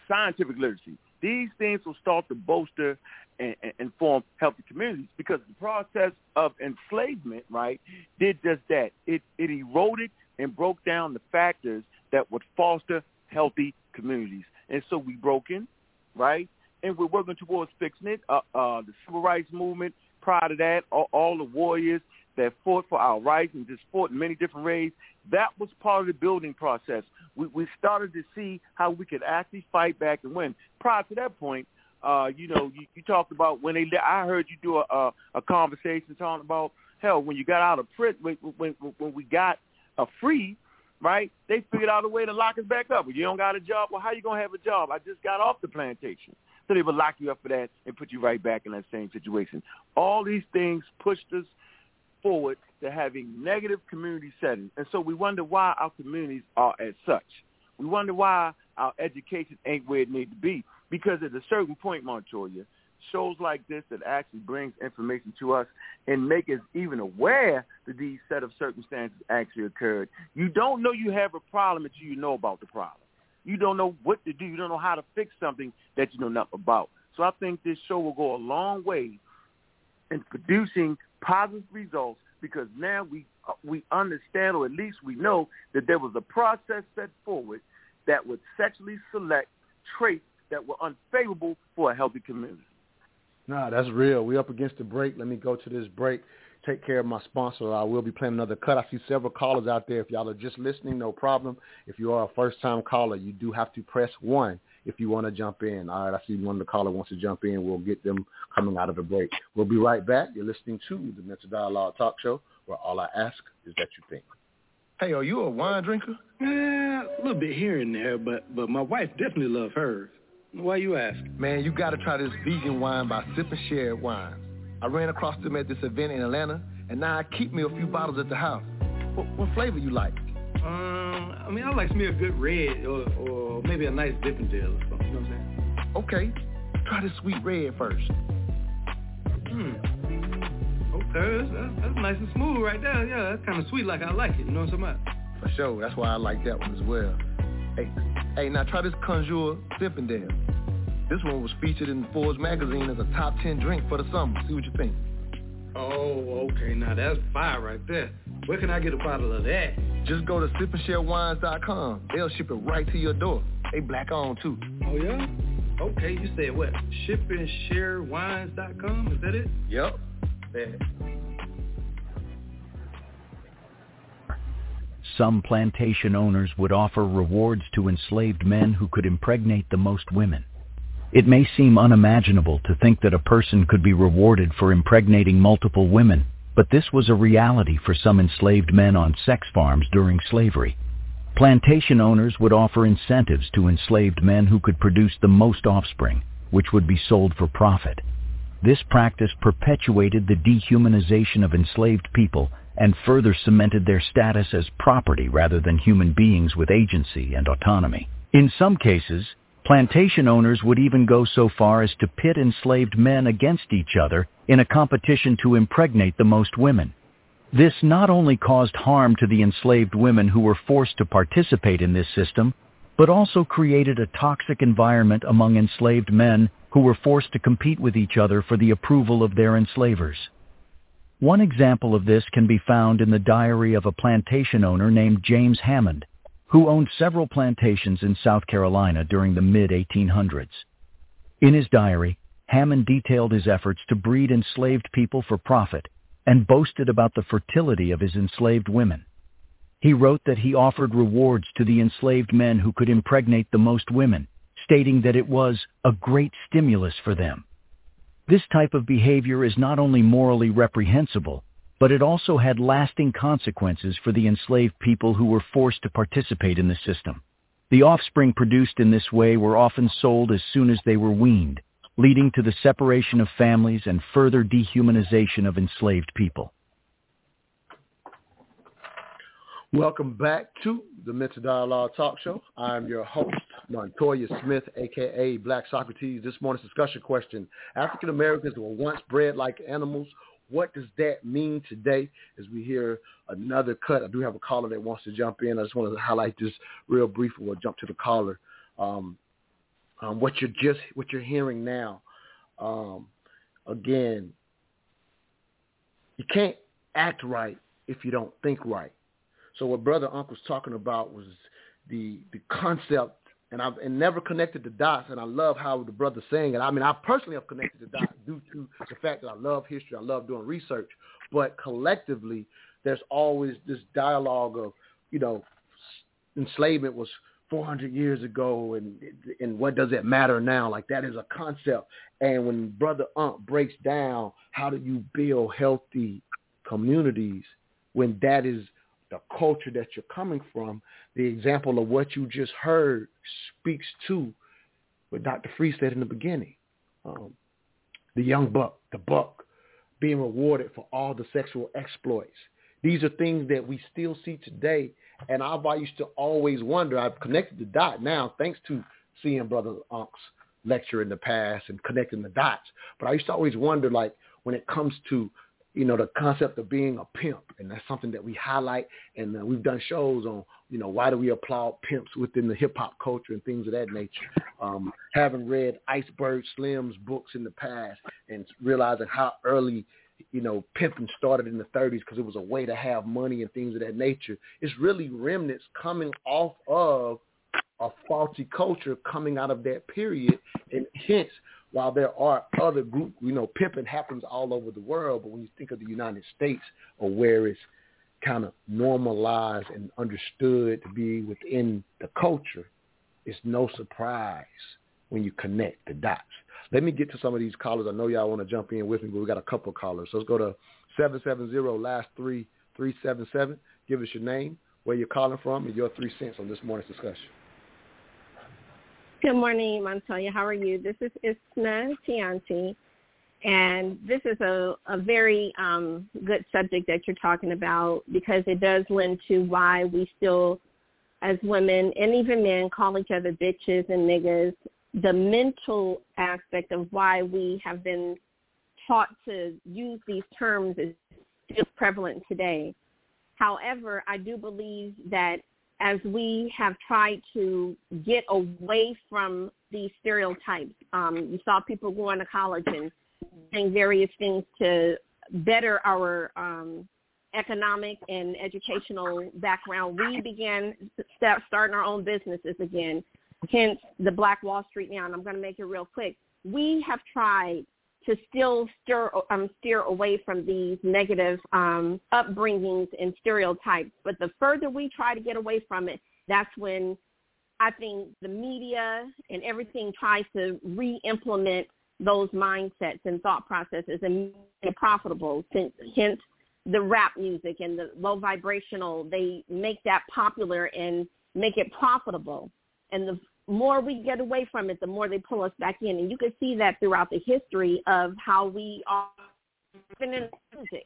scientific literacy. These things will start to bolster and, and, and form healthy communities because the process of enslavement, right, did just that. It it eroded and broke down the factors that would foster healthy communities. And so we broke in, right? and we're working towards fixing it. Uh, uh, the civil rights movement, prior to that, all, all the warriors that fought for our rights and just fought in many different ways, that was part of the building process. We, we started to see how we could actually fight back and win. Prior to that point, uh, you know, you, you talked about when they. I heard you do a, a, a conversation talking about hell when you got out of prison when when, when we got a free, right? They figured out a way to lock us back up. Well, you don't got a job. Well, how you gonna have a job? I just got off the plantation. So they would lock you up for that and put you right back in that same situation. All these things pushed us forward to having negative community settings. And so we wonder why our communities are as such. We wonder why our education ain't where it needs to be. Because at a certain point, Montoya, shows like this that actually brings information to us and make us even aware that these set of circumstances actually occurred. You don't know you have a problem until you know about the problem. You don't know what to do. You don't know how to fix something that you know nothing about. So I think this show will go a long way in producing positive results because now we uh, we understand or at least we know that there was a process set forward that would sexually select traits that were unfavorable for a healthy community. Nah, that's real. We're up against the break. Let me go to this break. Take care of my sponsor. I will be playing another cut. I see several callers out there. If y'all are just listening, no problem. If you are a first-time caller, you do have to press one if you want to jump in. All right, I see one of the caller wants to jump in. We'll get them coming out of a break. We'll be right back. You're listening to the Mental Dialogue Talk Show, where all I ask is that you think. Hey, are you a wine drinker? Eh, a little bit here and there, but but my wife definitely loves hers. Why you ask? Man, you got to try this vegan wine by Sip and Share Wines. I ran across them at this event in Atlanta, and now I keep me a few bottles at the house. What, what flavor you like? Um, I mean, I like me a good red or, or maybe a nice Zinfandel or something. You know what I'm saying? Okay, try the sweet red first. Hmm. Okay, that's, that's, nice and smooth right there. Yeah, that's kind of sweet like I like it. You know what I'm saying? For sure. That's why I like that one as well. Hey, hey, now try this Conjure Zinfandel. This one was featured in Forbes magazine as a top 10 drink for the summer. See what you think. Oh, okay. Now that's fire right there. Where can I get a bottle of that? Just go to sipandsharewines.com. They'll ship it right to your door. They black on too. Oh yeah? Okay, you said what? Shipandsharewines.com? Is that it? Yep. There. Some plantation owners would offer rewards to enslaved men who could impregnate the most women. It may seem unimaginable to think that a person could be rewarded for impregnating multiple women, but this was a reality for some enslaved men on sex farms during slavery. Plantation owners would offer incentives to enslaved men who could produce the most offspring, which would be sold for profit. This practice perpetuated the dehumanization of enslaved people and further cemented their status as property rather than human beings with agency and autonomy. In some cases, plantation owners would even go so far as to pit enslaved men against each other in a competition to impregnate the most women. This not only caused harm to the enslaved women who were forced to participate in this system, but also created a toxic environment among enslaved men who were forced to compete with each other for the approval of their enslavers. One example of this can be found in the diary of a plantation owner named James Hammond, who owned several plantations in South Carolina during the mid-1800s. In his diary, Hammond detailed his efforts to breed enslaved people for profit and boasted about the fertility of his enslaved women. He wrote that he offered rewards to the enslaved men who could impregnate the most women, stating that it was a great stimulus for them. This type of behavior is not only morally reprehensible, but it also had lasting consequences for the enslaved people who were forced to participate in the system. The offspring produced in this way were often sold as soon as they were weaned, leading to the separation of families and further dehumanization of enslaved people. Welcome back to the Mental Dialogue Talk Show. I'm your host, Montoya Smith, aka Black Socrates. This morning's discussion question: African Americans were once bred like animals. What does that mean today? As we hear another cut, I do have a caller that wants to jump in. I just want to highlight this real briefly. We'll jump to the caller. Um, um, what you're just what you're hearing now. Um, again, you can't act right if you don't think right. So what Brother Uncle's talking about was the the concept and I've and never connected the dots. And I love how the brother's saying it. I mean, I personally have connected the dots due to the fact that I love history, I love doing research. But collectively, there's always this dialogue of, you know, enslavement was 400 years ago, and and what does it matter now? Like that is a concept. And when Brother Ankh breaks down how do you build healthy communities when that is the culture that you're coming from, the example of what you just heard speaks to what Dr. Free said in the beginning. Um, the young buck, the buck, being rewarded for all the sexual exploits. These are things that we still see today. And I've I used to always wonder, I've connected the dot now thanks to seeing Brother Ankh's lecture in the past and connecting the dots. But I used to always wonder, like, when it comes to you know, the concept of being a pimp. And that's something that we highlight. And uh, we've done shows on, you know, why do we applaud pimps within the hip hop culture and things of that nature. Um, having read Iceberg Slim's books in the past and realizing how early, you know, pimping started in the 30s because it was a way to have money and things of that nature. It's really remnants coming off of a faulty culture coming out of that period. And hence, while there are other group, you know, pimping happens all over the world, but when you think of the United States or where it's kind of normalized and understood to be within the culture, it's no surprise when you connect the dots. Let me get to some of these callers. I know y'all want to jump in with me, but we got a couple of callers. So let's go to 770 last three three seven seven. Give us your name, where you're calling from, and your three cents on this morning's discussion. Good morning, Montoya. How are you? This is Isna Tianti, and this is a, a very um, good subject that you're talking about because it does lend to why we still, as women and even men, call each other bitches and niggas. The mental aspect of why we have been taught to use these terms is still prevalent today. However, I do believe that as we have tried to get away from these stereotypes. Um, you saw people going to college and doing various things to better our um, economic and educational background. We began start, starting our own businesses again, hence the Black Wall Street now. And I'm going to make it real quick. We have tried to still steer um, steer away from these negative um, upbringings and stereotypes. But the further we try to get away from it, that's when I think the media and everything tries to re-implement those mindsets and thought processes and make it profitable. Hence, the rap music and the low vibrational, they make that popular and make it profitable. And the more we get away from it, the more they pull us back in. And you can see that throughout the history of how we are even in music.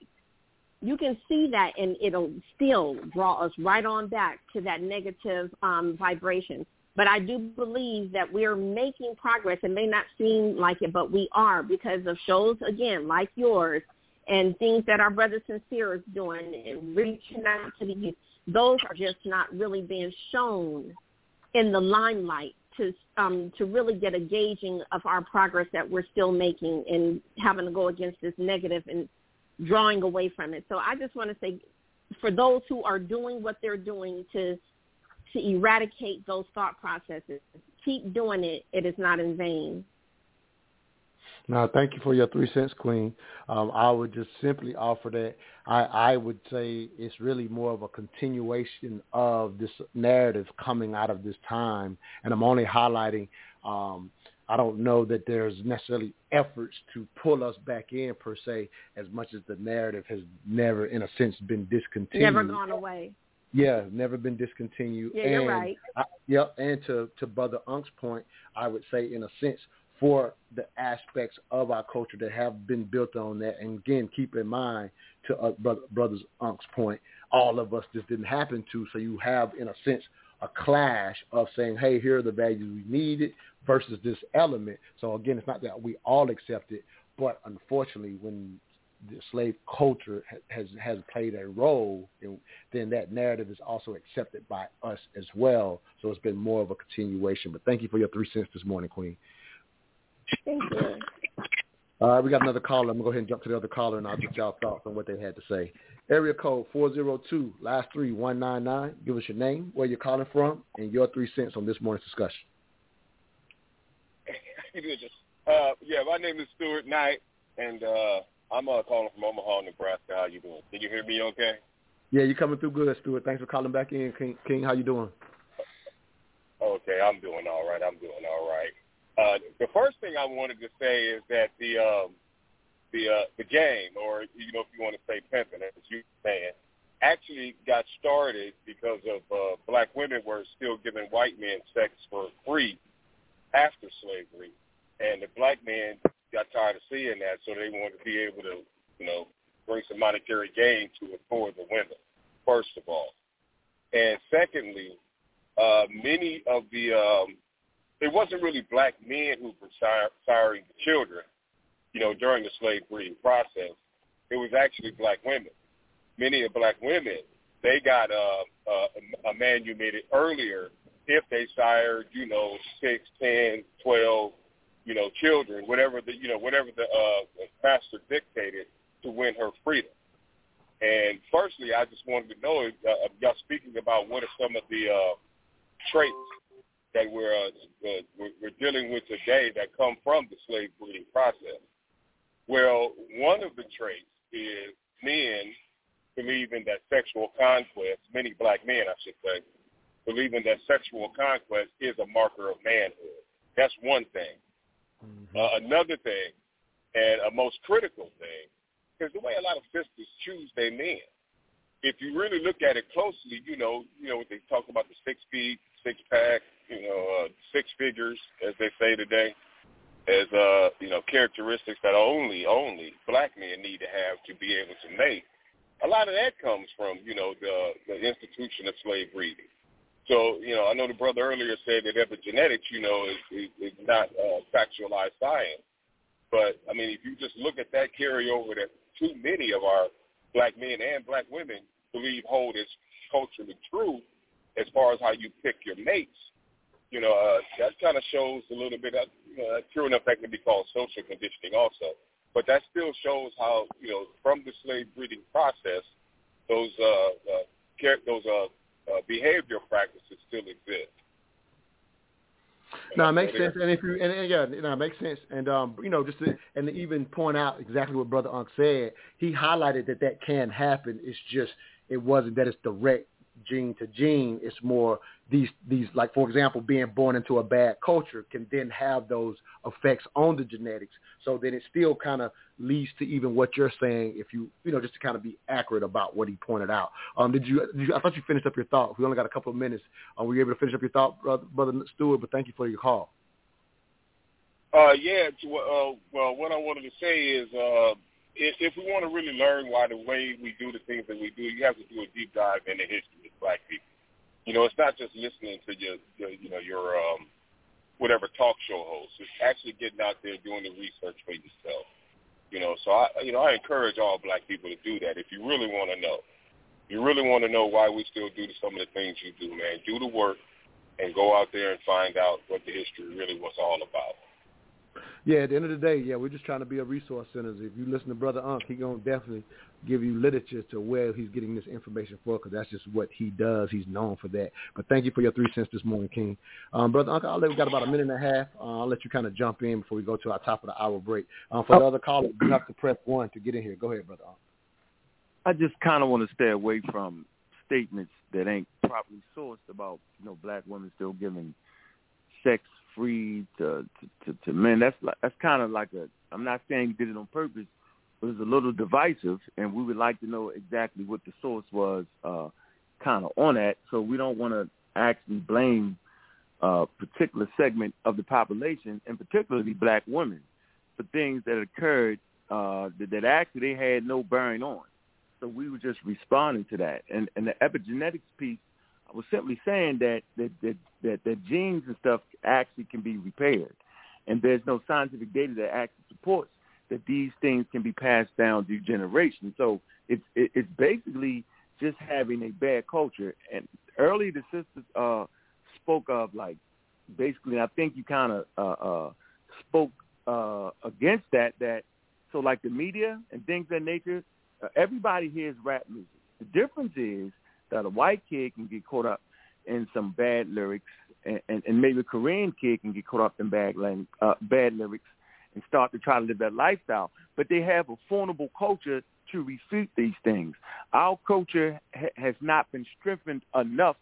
You can see that and it'll still draw us right on back to that negative um, vibration. But I do believe that we're making progress. It may not seem like it, but we are because of shows, again, like yours and things that our brother Sincere is doing and reaching out to the youth. Those are just not really being shown in the limelight to um, to really get a gauging of our progress that we're still making and having to go against this negative and drawing away from it. So I just want to say, for those who are doing what they're doing to to eradicate those thought processes, keep doing it. It is not in vain. Now, thank you for your three cents, Queen. Um, I would just simply offer that I, I would say it's really more of a continuation of this narrative coming out of this time, and I'm only highlighting. Um, I don't know that there's necessarily efforts to pull us back in per se, as much as the narrative has never, in a sense, been discontinued. Never gone away. Yeah, never been discontinued. Yeah, and you're right. I, yep, and to to Brother Ankh's point, I would say in a sense for the aspects of our culture that have been built on that. And again, keep in mind, to uh, brother, brother's Ankh's point, all of us just didn't happen to. So you have, in a sense, a clash of saying, hey, here are the values we needed versus this element. So again, it's not that we all accept it, but unfortunately, when the slave culture has has played a role, then that narrative is also accepted by us as well. So it's been more of a continuation. But thank you for your three cents this morning, Queen. Thank you. All right, we got another caller. I'm going to go ahead and jump to the other caller, and I'll get y'all thoughts on what they had to say. Area code 402, last three, 199. Give us your name, where you're calling from, and your three cents on this morning's discussion. you to just. Uh, yeah, my name is Stuart Knight, and uh, I'm uh, calling from Omaha, Nebraska. How you doing? Can you hear me? Okay. Yeah, you're coming through good, Stuart. Thanks for calling back in, King. King how you doing? Okay, I'm doing all right. I'm doing all right. Uh, the first thing I wanted to say is that the um, the uh, the game, or you know, if you want to say pimping, as you saying, actually got started because of uh, black women were still giving white men sex for free after slavery, and the black men got tired of seeing that, so they wanted to be able to, you know, bring some monetary gain to it for the women. First of all, and secondly, uh, many of the um, it wasn't really black men who were siring children, you know, during the slave breeding process. It was actually black women. Many of black women, they got uh, uh, a manumitted earlier if they sired, you know, six, ten, twelve, you know, children, whatever the, you know, whatever the uh, master dictated to win her freedom. And firstly, I just wanted to know, uh, y'all speaking about what are some of the uh, traits that we're, uh, uh, we're we're dealing with today that come from the slave breeding process. Well, one of the traits is men believing that sexual conquest, many black men, I should say, believing that sexual conquest is a marker of manhood. That's one thing. Mm-hmm. Uh, another thing, and a most critical thing, is the way a lot of sisters choose their men. If you really look at it closely, you know, you know what they talk about the six feet, six pack, you know, uh, six figures, as they say today, as uh, you know, characteristics that only only black men need to have to be able to make. A lot of that comes from, you know, the the institution of slave breeding. So, you know, I know the brother earlier said that epigenetics, you know, is, is, is not uh, factualized science. But, I mean, if you just look at that carryover that too many of our black men and black women believe hold is culturally true as far as how you pick your mates, you know, uh, that kind of shows a little bit of, you know, true enough that can be called social conditioning also. But that still shows how, you know, from the slave breeding process, those uh, uh, those uh, uh, behavior practices still exist. No, it makes sense, and if you and, and yeah, no, it makes sense, and um, you know, just to, and to even point out exactly what Brother Ankh said, he highlighted that that can happen. It's just it wasn't that it's direct gene to gene. It's more these these like for example, being born into a bad culture can then have those effects on the genetics. So then it still kind of leads to even what you're saying. If you you know just to kind of be accurate about what he pointed out. Um, did you, did you I thought you finished up your thought. We only got a couple of minutes. Um, were you able to finish up your thought, brother, brother Stuart? But thank you for your call. Uh, yeah. Uh, well, what I wanted to say is. Uh, if, we want to really learn why the way we do the things that we do, you have to do a deep dive into history of black people. You know, it's not just listening to your, your you know, your um, whatever talk show host. It's actually getting out there doing the research for yourself. You know, so I, you know, I encourage all black people to do that if you really want to know. You really want to know why we still do some of the things you do, man. Do the work and go out there and find out what the history really was all about yeah, at the end of the day, yeah, we're just trying to be a resource center. If you listen to Brother Ankh, he gonna definitely give you literature to where he's getting this information for, because that's just what he does. He's known for that. But thank you for your three cents this morning, King. Um, Brother Ankh, I'll let, we got about a minute and a half. Uh, I'll let you kind of jump in before we go to our top of the hour break. Um, for the other callers, you have to press one to get in here. Go ahead, Brother Ankh. I just kind of want to stay away from statements that ain't properly sourced about you know black women still giving sex free to to, to, to men. That's like, that's kind of like a. I'm not saying he did it on purpose, but it's a little divisive, and we would like to know exactly what the source was, uh, kind of on that. So we don't want to actually blame a particular segment of the population, and particularly black women, for things that occurred uh, that, that actually they had no bearing on. So we were just responding to that, and and the epigenetics piece I was simply saying that that that that, that genes and stuff actually can be repaired, and there's no scientific data that actually supports that these things can be passed down through generations. So it's it's basically just having a bad culture. And early the sisters uh, spoke of like basically, I think you kind of uh, uh, spoke uh, against that. That so like the media and things of that nature, uh, everybody hears rap music. The difference is that a white kid can get caught up in some bad lyrics and, and, and maybe a Korean kid can get caught up in bad uh, bad lyrics and start to try to live that lifestyle. But they have a formidable culture to refute these things. Our culture ha- has not been strengthened enough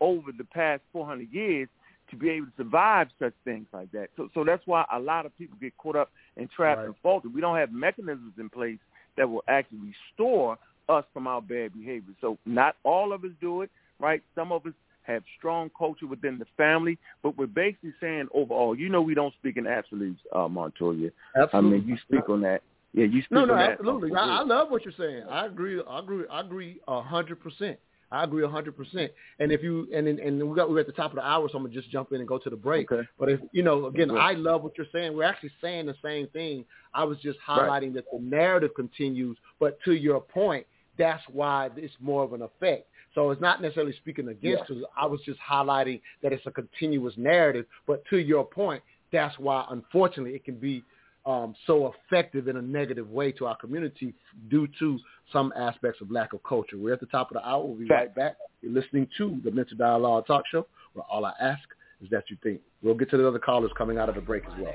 over the past 400 years to be able to survive such things like that. So, so that's why a lot of people get caught up and trapped right. and faulted. We don't have mechanisms in place that will actually restore us from our bad behavior. So not all of us do it, right? Some of us have strong culture within the family, but we're basically saying overall, you know, we don't speak in absolutes, uh, Montoya. Absolutely. I mean, you speak on that. Yeah, you speak on that. no, no, absolutely. I, I love what you're saying. I agree. I agree. I agree a hundred percent. I agree a hundred percent. And if you and and we got we're at the top of the hour, so I'm gonna just jump in and go to the break. Okay. But if you know, again. I love what you're saying. We're actually saying the same thing. I was just highlighting right. that the narrative continues, but to your point, that's why it's more of an effect. So it's not necessarily speaking against yeah. I was just highlighting that it's a continuous narrative. But to your point, that's why unfortunately it can be um, so effective in a negative way to our community due to some aspects of lack of culture. We're at the top of the hour. We'll be right back. You're listening to the Mental Dialogue Talk Show, where all I ask is that you think. We'll get to the other callers coming out of the break as well.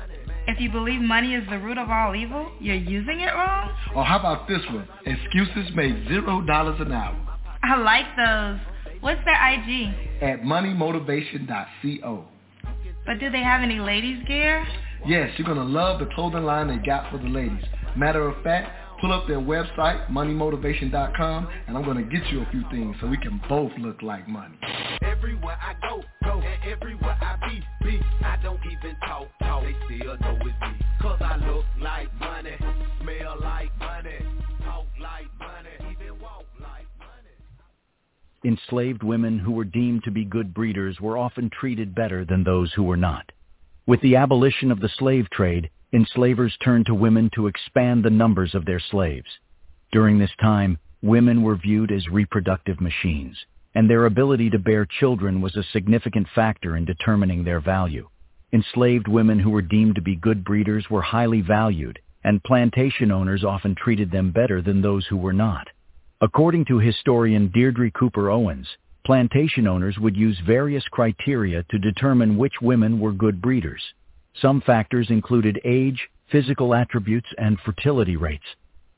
If you believe money is the root of all evil, you're using it wrong? Or how about this one? Excuses made zero dollars an hour. I like those. What's their IG? At moneymotivation.co. But do they have any ladies gear? Yes, you're going to love the clothing line they got for the ladies. Matter of fact, pull up their website, moneymotivation.com, and I'm going to get you a few things so we can both look like money. Everywhere I go, go, and everywhere I be, be, I don't even talk, talk, they still know it's me. Cause I look like money, smell like money, talk like money, even walk like money. Enslaved women who were deemed to be good breeders were often treated better than those who were not. With the abolition of the slave trade, enslavers turned to women to expand the numbers of their slaves. During this time, women were viewed as reproductive machines, and their ability to bear children was a significant factor in determining their value. Enslaved women who were deemed to be good breeders were highly valued, and plantation owners often treated them better than those who were not. According to historian Deirdre Cooper Owens, plantation owners would use various criteria to determine which women were good breeders. Some factors included age, physical attributes, and fertility rates.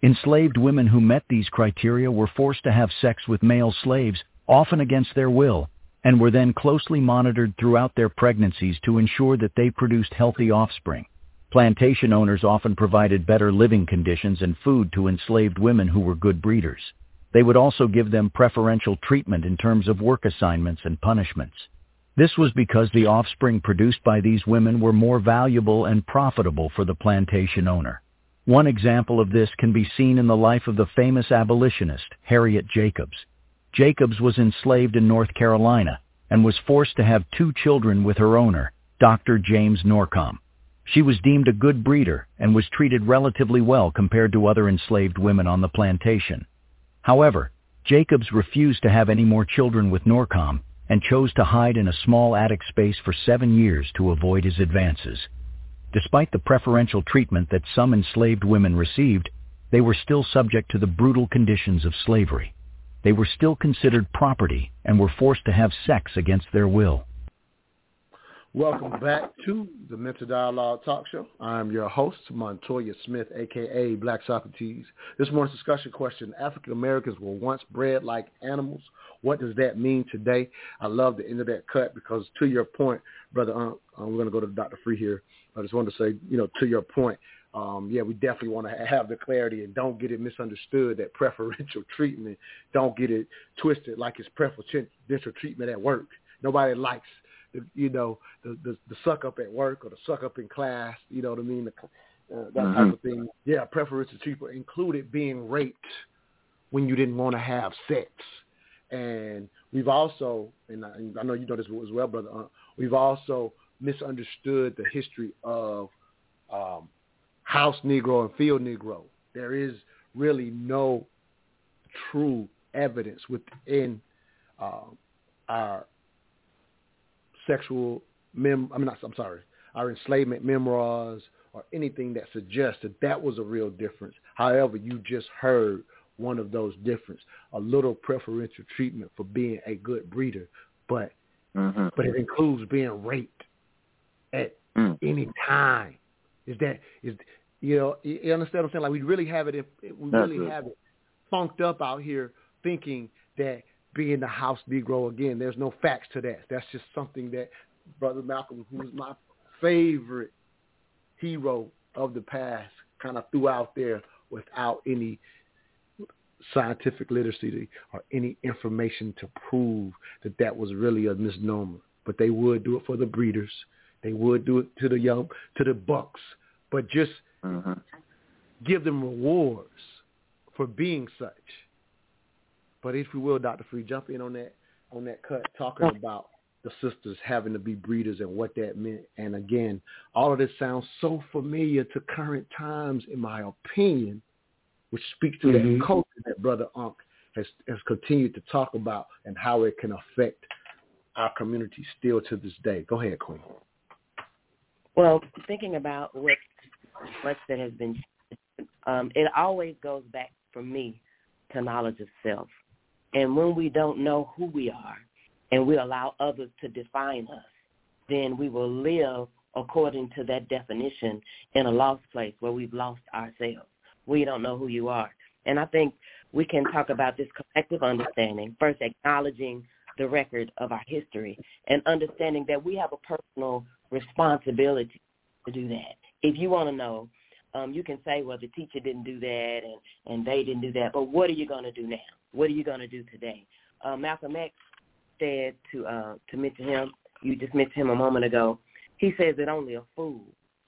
Enslaved women who met these criteria were forced to have sex with male slaves, often against their will, and were then closely monitored throughout their pregnancies to ensure that they produced healthy offspring. Plantation owners often provided better living conditions and food to enslaved women who were good breeders. They would also give them preferential treatment in terms of work assignments and punishments. This was because the offspring produced by these women were more valuable and profitable for the plantation owner. One example of this can be seen in the life of the famous abolitionist, Harriet Jacobs. Jacobs was enslaved in North Carolina and was forced to have two children with her owner, Dr. James Norcom. She was deemed a good breeder and was treated relatively well compared to other enslaved women on the plantation. However, Jacobs refused to have any more children with Norcom and chose to hide in a small attic space for seven years to avoid his advances. Despite the preferential treatment that some enslaved women received, they were still subject to the brutal conditions of slavery. They were still considered property and were forced to have sex against their will. Welcome back to the Mental Dialogue Talk Show. I'm your host, Montoya Smith, aka Black Socrates. This morning's discussion question, African Americans were once bred like animals. What does that mean today? I love the end of that cut because to your point, brother, uh, we're going to go to Dr. Free here. I just wanted to say, you know, to your point, um, yeah, we definitely want to have the clarity and don't get it misunderstood that preferential treatment, don't get it twisted like it's preferential treatment at work. Nobody likes the, you know, the, the the suck up at work or the suck up in class, you know what I mean, the, uh, that mm-hmm. type of thing. Yeah, preferential treatment included being raped when you didn't want to have sex, and we've also, and I, and I know you know this as well, brother. Uh, we've also misunderstood the history of um, house Negro and field Negro. There is really no true evidence within uh, our sexual mem. I mean, I'm sorry, our enslavement memoirs or anything that suggests that that was a real difference. However, you just heard one of those differences, a little preferential treatment for being a good breeder, but mm-hmm. but it includes being raped at mm. any time. Is that is you know you understand what I'm saying? Like we really have it. We really have it funked up out here thinking that being the house Negro again. There's no facts to that. That's just something that Brother Malcolm, who is my favorite hero of the past, kind of threw out there without any scientific literacy or any information to prove that that was really a misnomer. But they would do it for the breeders. They would do it to the young, to the bucks. But just mm-hmm. give them rewards for being such. But if you will, Dr. Free, jump in on that on that cut, talking about the sisters having to be breeders and what that meant. And again, all of this sounds so familiar to current times, in my opinion, which speaks to mm-hmm. that culture that Brother Ankh has, has continued to talk about and how it can affect our community still to this day. Go ahead, Queen. Well, thinking about what much that has been, um, it always goes back for me to knowledge of self. And when we don't know who we are and we allow others to define us, then we will live according to that definition in a lost place where we've lost ourselves. We don't know who you are. And I think we can talk about this collective understanding, first acknowledging the record of our history and understanding that we have a personal responsibility to do that. If you want to know, um, you can say, well, the teacher didn't do that and, and they didn't do that, but what are you going to do now? What are you going to do today? Uh, Malcolm X said to uh, to mention him, you just mentioned him a moment ago, he says that only a fool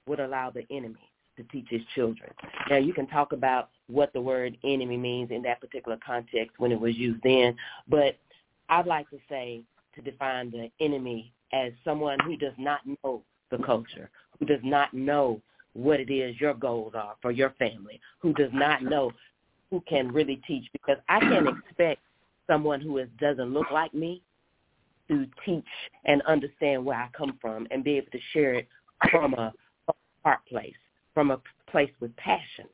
would allow the enemy to teach his children. Now, you can talk about what the word enemy means in that particular context when it was used then, but I'd like to say to define the enemy as someone who does not know the culture, who does not know what it is your goals are for your family, who does not know who can really teach because I can't expect someone who is, doesn't look like me to teach and understand where I come from and be able to share it from a heart place, from a place with passion,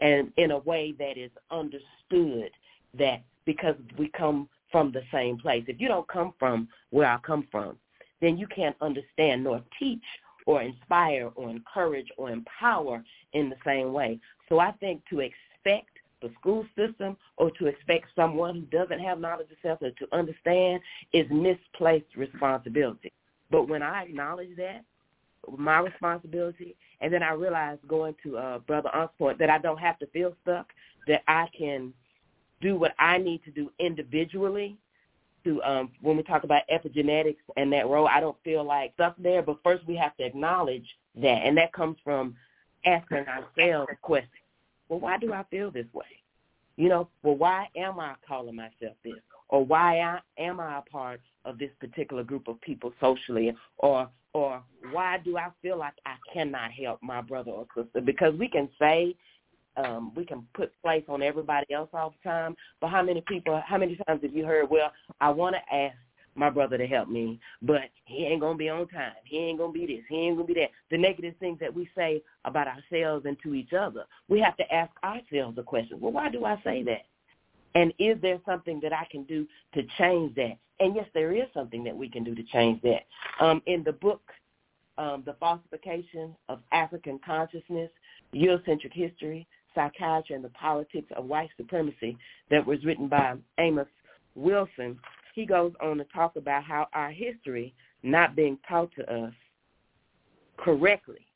and in a way that is understood that because we come from the same place. If you don't come from where I come from, then you can't understand nor teach or inspire or encourage or empower in the same way. So I think to expect the school system or to expect someone who doesn't have knowledge of self or to understand is misplaced responsibility. But when I acknowledge that, my responsibility, and then I realize going to uh, Brother Ankh's point that I don't have to feel stuck, that I can do what I need to do individually to um, when we talk about epigenetics and that role, I don't feel like stuff there. But first, we have to acknowledge that, and that comes from asking ourselves questions. Well, why do I feel this way? You know, well, why am I calling myself this? Or why I, am I a part of this particular group of people socially? Or or why do I feel like I cannot help my brother or sister? Because we can say um, we can put place on everybody else all the time. But how many people, how many times have you heard, well, I want to ask my brother to help me, but he ain't to be on time. He ain't to be this. He ain't to be that. The negative things that we say about ourselves and to each other, we have to ask ourselves the question, well, why do I say that? And is there something that I can do to change that? And yes, there is something that we can do to change that. Um, in the book, um, The Falsification of African Consciousness, Eurocentric History, Psychiatry and the Politics of White Supremacy that was written by Amos Wilson, he goes on to talk about how our history not being taught to us correctly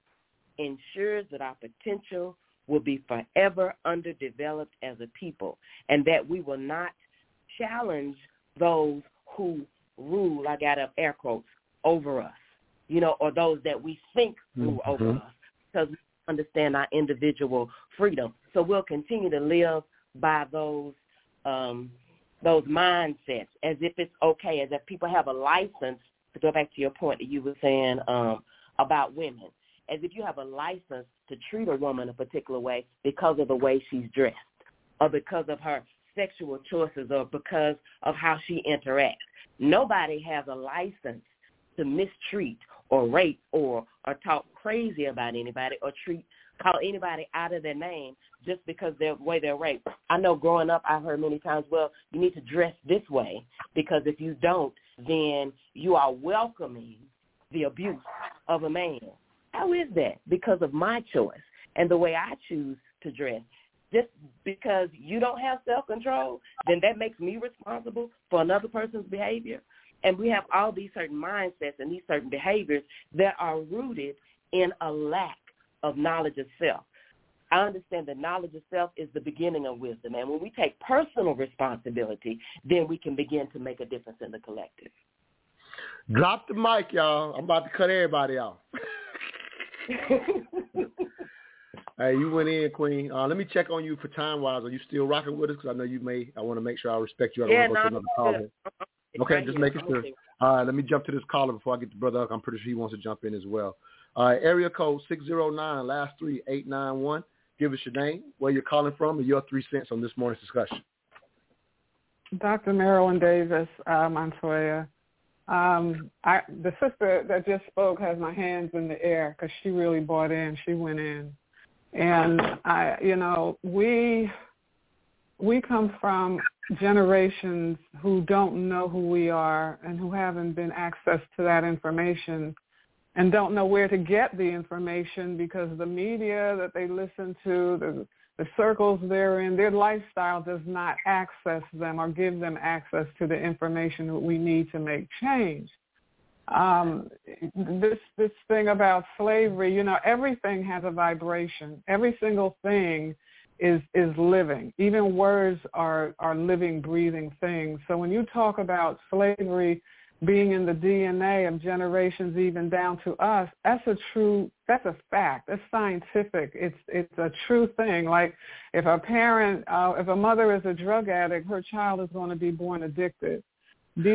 ensures that our potential will be forever underdeveloped as a people and that we will not challenge those who rule, I got up air quotes, over us, you know, or those that we think rule mm-hmm. over us because we understand our individual freedom. So we'll continue to live by those um, those mindsets as if it's okay, as if people have a license to go back to your point that you were saying um, about women, as if you have a license to treat a woman a particular way because of the way she's dressed or because of her sexual choices or because of how she interacts. Nobody has a license to mistreat or rape or or talk crazy about anybody or treat call anybody out of their name just because they're the way they're raped. I know growing up I've heard many times, well, you need to dress this way because if you don't, then you are welcoming the abuse of a man. How is that? Because of my choice and the way I choose to dress. Just because you don't have self-control, then that makes me responsible for another person's behavior. And we have all these certain mindsets and these certain behaviors that are rooted in a lack of knowledge of self. I understand that knowledge of self is the beginning of wisdom. And when we take personal responsibility, then we can begin to make a difference in the collective. Drop the mic, y'all. I'm about to cut everybody off. hey, you went in, Queen. Uh, let me check on you for time wise. Are you still rocking with us? Because I know you may. I want to make sure I respect you. I don't yeah, want to go no, to another call. Okay, right just here. making sure. All right, let me jump to this caller before I get to brother. I'm pretty sure he wants to jump in as well. All right, area code six zero nine, last three eight nine one. Give us your name, where you're calling from, and your three cents on this morning's discussion. Dr. Marilyn Davis, uh, Montoya. Um, I, the sister that just spoke has my hands in the air because she really bought in. She went in, and I, you know, we we come from generations who don't know who we are and who haven't been access to that information and don't know where to get the information because the media that they listen to, the, the circles they're in, their lifestyle does not access them or give them access to the information that we need to make change. Um, this this thing about slavery, you know, everything has a vibration. Every single thing is is living. Even words are are living, breathing things. So when you talk about slavery being in the DNA of generations even down to us, that's a true that's a fact. That's scientific. It's it's a true thing. Like if a parent uh, if a mother is a drug addict, her child is going to be born addicted.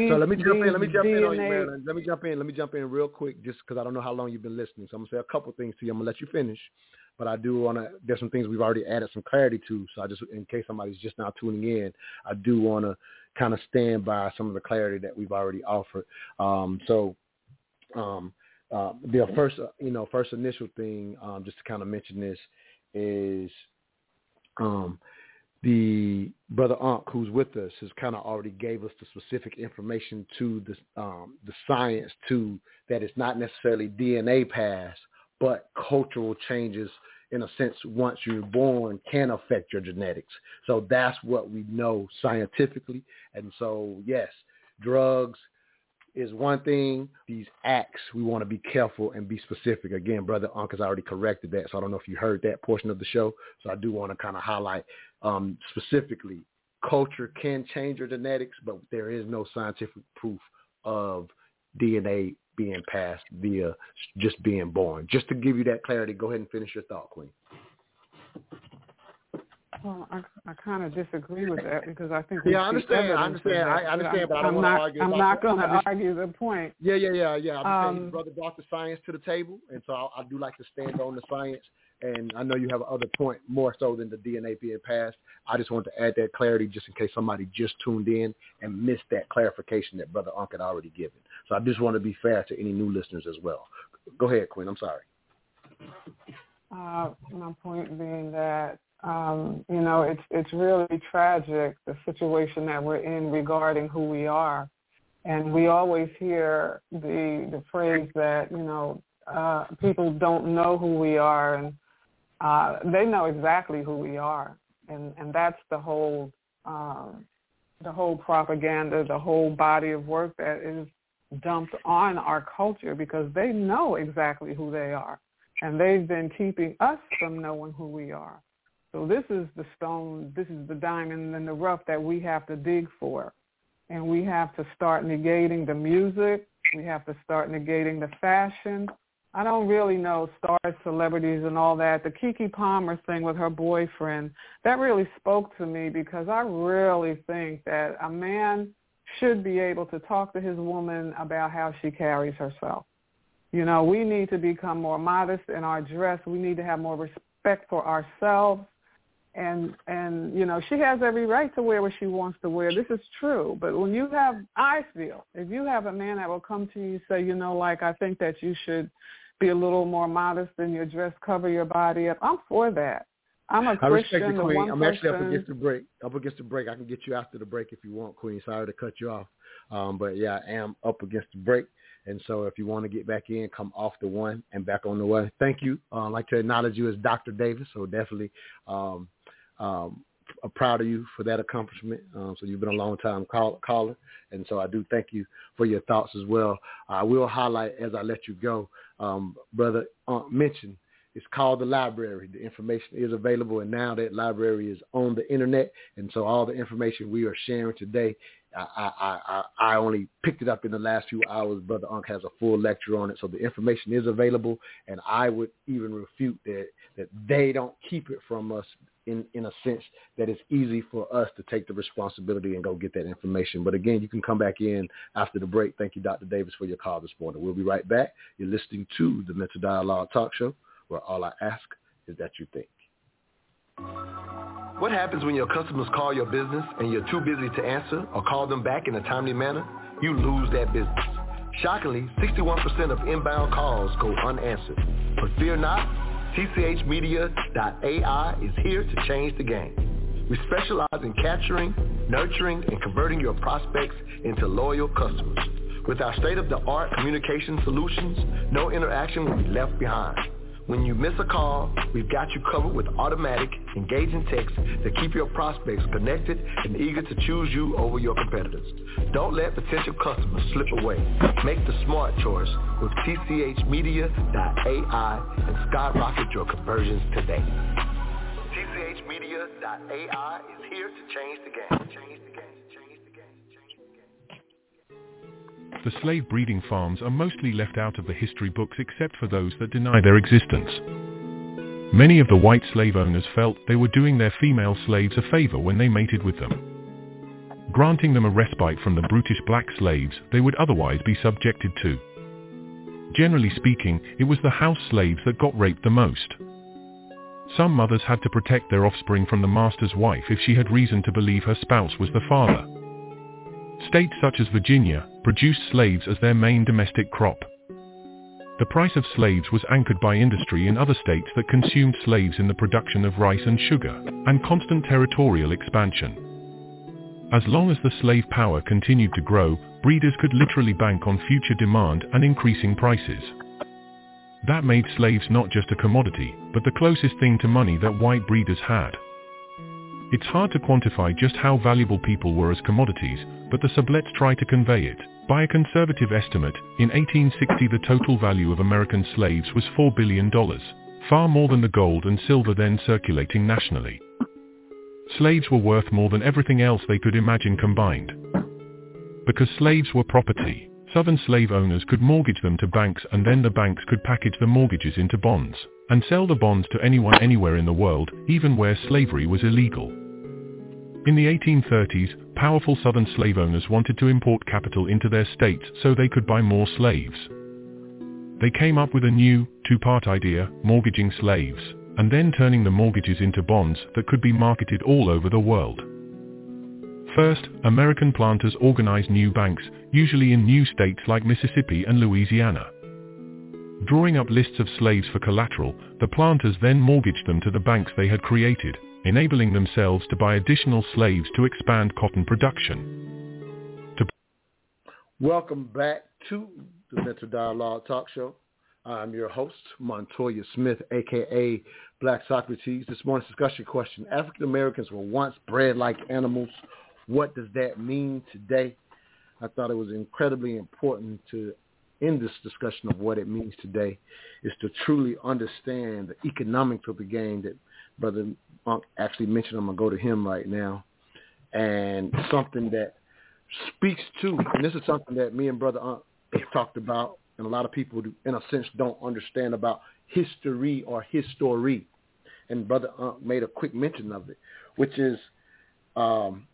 So let me jump in. Let me jump DNA, in on you, Marilyn. Let me jump in. Let me jump in real quick, just because I don't know how long you've been listening. So I'm gonna say a couple things to you. I'm gonna let you finish, but I do want to. There's some things we've already added some clarity to. So I just, in case somebody's just now tuning in, I do want to kind of stand by some of the clarity that we've already offered. Um, so, um, uh, the first, uh, you know, first initial thing, um, just to kind of mention this is, um, the brother Ankh who's with us has kind of already gave us the specific information to the um, the science to that it's not necessarily DNA pass, but cultural changes in a sense once you're born can affect your genetics. So that's what we know scientifically. And so yes, drugs is one thing. These acts, we want to be careful and be specific. Again, Brother Ankh has already corrected that. So I don't know if you heard that portion of the show. So I do want to kind of highlight um, specifically culture can change your genetics, but there is no scientific proof of DNA being passed via just being born. Just to give you that clarity, go ahead and finish your thought, Queen. Well, I, I kind of disagree with that because I think yeah, I understand. I understand. I understand, but I don't am want not, to argue. I'm not going to argue the point. Yeah, yeah, yeah, yeah. I'm Um, saying brother brought the science to the table, and so I, I do like to stand on the science. And I know you have other point more so than the DNA being passed. I just want to add that clarity just in case somebody just tuned in and missed that clarification that Brother Ankh had already given. So I just want to be fair to any new listeners as well. Go ahead, Quinn. I'm sorry. Uh, my point being that um, you know it's it's really tragic the situation that we're in regarding who we are, and we always hear the the phrase that you know uh, people don't know who we are, and uh, they know exactly who we are, and and that's the whole um, the whole propaganda, the whole body of work that is dumped on our culture because they know exactly who they are and they've been keeping us from knowing who we are. So this is the stone, this is the diamond in the rough that we have to dig for. And we have to start negating the music. We have to start negating the fashion. I don't really know stars, celebrities, and all that. The Keke Palmer thing with her boyfriend, that really spoke to me because I really think that a man should be able to talk to his woman about how she carries herself. You know, we need to become more modest in our dress. We need to have more respect for ourselves. And and you know, she has every right to wear what she wants to wear. This is true. But when you have I feel, if you have a man that will come to you and say, you know, like I think that you should be a little more modest in your dress, cover your body up. I'm for that. I'm a Christian. I respect the Queen. I'm person, actually up against the break. Up against the break. I can get you after the break if you want, Queen. Sorry to cut you off. Um, but yeah, I am up against the break. And so if you want to get back in, come off the one and back on the one. Thank you. Uh, I'd like to acknowledge you as Dr. Davis. So definitely um, um, proud of you for that accomplishment. Um, so you've been a long time call, caller. And so I do thank you for your thoughts as well. I will highlight as I let you go, um, brother, uh, mention it's called the library. The information is available, and now that library is on the internet, and so all the information we are sharing today I, I, I, only picked it up in the last few hours. Brother Ankh has a full lecture on it, so the information is available. And I would even refute that that they don't keep it from us in in a sense that it's easy for us to take the responsibility and go get that information. But again, you can come back in after the break. Thank you, Dr. Davis, for your call this morning. We'll be right back. You're listening to the Mental Dialogue Talk Show, where all I ask is that you think. What happens when your customers call your business and you're too busy to answer or call them back in a timely manner? You lose that business. Shockingly, 61% of inbound calls go unanswered. But fear not, tchmedia.ai is here to change the game. We specialize in capturing, nurturing, and converting your prospects into loyal customers. With our state-of-the-art communication solutions, no interaction will be left behind. When you miss a call, we've got you covered with automatic, engaging texts that keep your prospects connected and eager to choose you over your competitors. Don't let potential customers slip away. Make the smart choice with tchmedia.ai and skyrocket your conversions today. tchmedia.ai is here to change the game. Change the game. The slave breeding farms are mostly left out of the history books except for those that deny their existence. Many of the white slave owners felt they were doing their female slaves a favor when they mated with them, granting them a respite from the brutish black slaves they would otherwise be subjected to. Generally speaking, it was the house slaves that got raped the most. Some mothers had to protect their offspring from the master's wife if she had reason to believe her spouse was the father. States such as Virginia produced slaves as their main domestic crop. The price of slaves was anchored by industry in other states that consumed slaves in the production of rice and sugar, and constant territorial expansion. As long as the slave power continued to grow, breeders could literally bank on future demand and increasing prices. That made slaves not just a commodity, but the closest thing to money that white breeders had. It's hard to quantify just how valuable people were as commodities, but the Sublettes try to convey it. By a conservative estimate, in 1860 the total value of American slaves was $4 billion, far more than the gold and silver then circulating nationally. Slaves were worth more than everything else they could imagine combined. Because slaves were property, Southern slave owners could mortgage them to banks and then the banks could package the mortgages into bonds and sell the bonds to anyone anywhere in the world, even where slavery was illegal. In the 1830s, powerful southern slave owners wanted to import capital into their states so they could buy more slaves. They came up with a new, two-part idea, mortgaging slaves, and then turning the mortgages into bonds that could be marketed all over the world. First, American planters organized new banks, usually in new states like Mississippi and Louisiana. Drawing up lists of slaves for collateral, the planters then mortgaged them to the banks they had created, enabling themselves to buy additional slaves to expand cotton production. To Welcome back to the Mental Dialogue Talk Show. I'm your host, Montoya Smith, aka Black Socrates. This morning's discussion question, African Americans were once bred like animals. What does that mean today? I thought it was incredibly important to end this discussion of what it means today is to truly understand the economics of the game that Brother Monk actually mentioned. I'm to go to him right now. And something that speaks to, and this is something that me and Brother Ankh talked about and a lot of people, in a sense, don't understand about history or history. And Brother Ankh made a quick mention of it, which is um,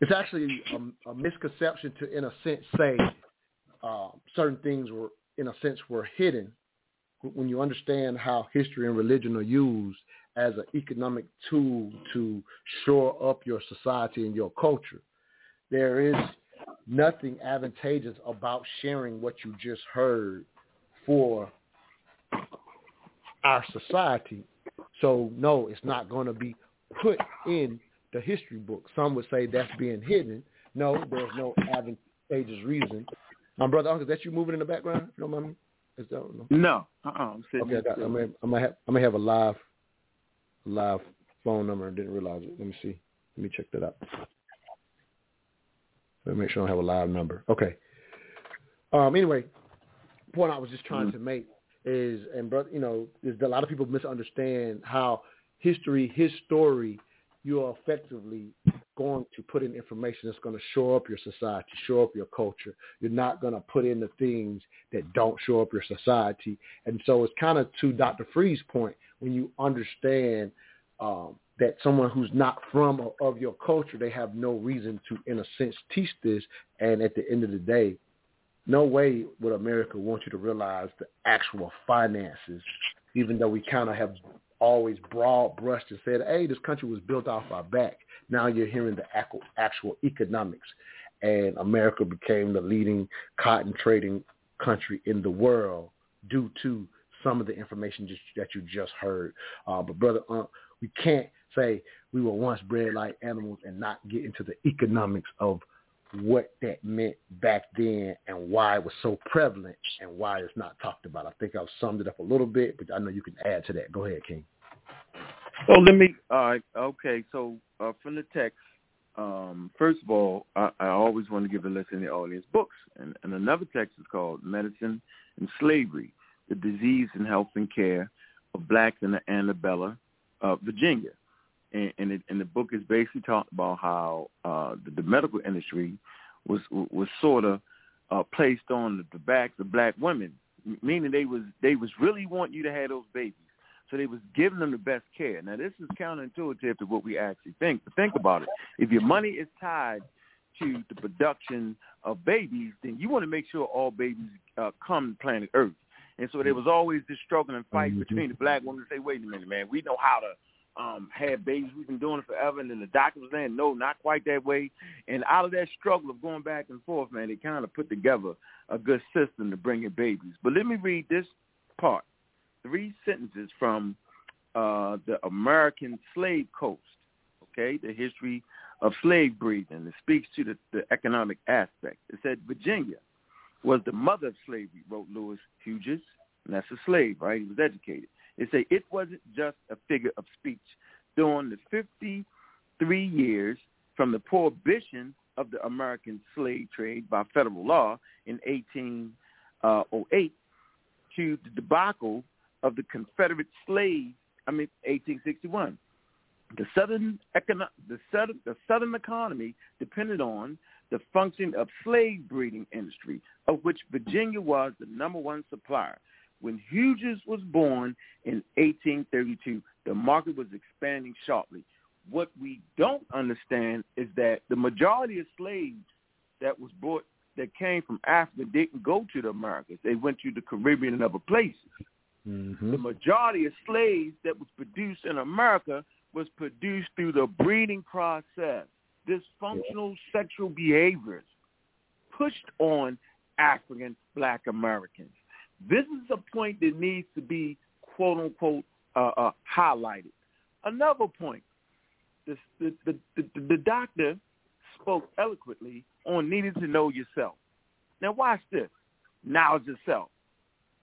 it's actually a, a, misconception to, in a sense, say uh, certain things were, in a sense, were hidden. When you understand how history and religion are used as an economic tool to shore up your society and your culture, there is nothing advantageous about sharing what you just heard for our society. So no, it's not going to be put in the history book. Some would say that's being hidden. No, there's no advantageous reason. My brother, uncle, that you moving in the background? You don't mind me? Is that, no. No. Uh-uh. I'm okay, I, got, I, may, I, may have, I may have a live, live phone number and didn't realize it. Let me see. Let me check that out. Let me make sure I have a live number. Okay. Um. Anyway, point I was just trying mm-hmm. to make is, and brother, you know, is that a lot of people misunderstand how history, his story, you are effectively going to put in information that's going to show up your society, show up your culture. You're not going to put in the things that don't show up your society. And so it's kind of to Dr. Free's point when you understand um, that someone who's not from or of your culture, they have no reason to, in a sense, teach this. And at the end of the day, no way would America want you to realize the actual finances, even though we kind of have always broad brushed and said, hey, this country was built off our back. Now you're hearing the actual economics. And America became the leading cotton trading country in the world due to some of the information that you just heard. Uh, but brother, uh, we can't say we were once bred like animals and not get into the economics of what that meant back then and why it was so prevalent and why it's not talked about. I think I've summed it up a little bit, but I know you can add to that. Go ahead, King. So let me. Uh, okay, so uh, from the text, um, first of all, I, I always want to give a listen to the audience books, and, and another text is called "Medicine and Slavery: The Disease and Health and Care of Blacks in the Antebellum, uh, Virginia." And, and, it, and the book is basically talking about how uh, the, the medical industry was was sort of uh, placed on the, the backs of black women, meaning they was they was really want you to have those babies. So they was giving them the best care. Now this is counterintuitive to what we actually think. But think about it. If your money is tied to the production of babies, then you want to make sure all babies uh, come to planet Earth. And so there was always this struggle and fight mm-hmm. between the black women to say, wait a minute, man, we know how to um, had babies. We've been doing it forever. And then the doctor was saying, no, not quite that way. And out of that struggle of going back and forth, man, they kind of put together a good system to bring in babies. But let me read this part, three sentences from uh, the American Slave Coast, okay, the history of slave breeding. It speaks to the, the economic aspect. It said Virginia was the mother of slavery, wrote Louis Hughes, and that's a slave, right? He was educated. It say it wasn't just a figure of speech. During the 53 years from the prohibition of the American slave trade by federal law in 1808 uh, to the debacle of the Confederate slaves, I mean 1861. The southern, econo- the, southern, the southern economy depended on the function of slave breeding industry, of which Virginia was the number one supplier. When Hughes was born in 1832, the market was expanding sharply. What we don't understand is that the majority of slaves that was brought that came from Africa didn't go to the Americas. They went to the Caribbean and other places. Mm-hmm. The majority of slaves that was produced in America was produced through the breeding process. Dysfunctional yeah. sexual behaviors pushed on African black Americans. This is a point that needs to be quote unquote uh, uh, highlighted. Another point, the, the, the, the, doctor spoke eloquently on needing to know yourself. Now watch this, knowledge yourself.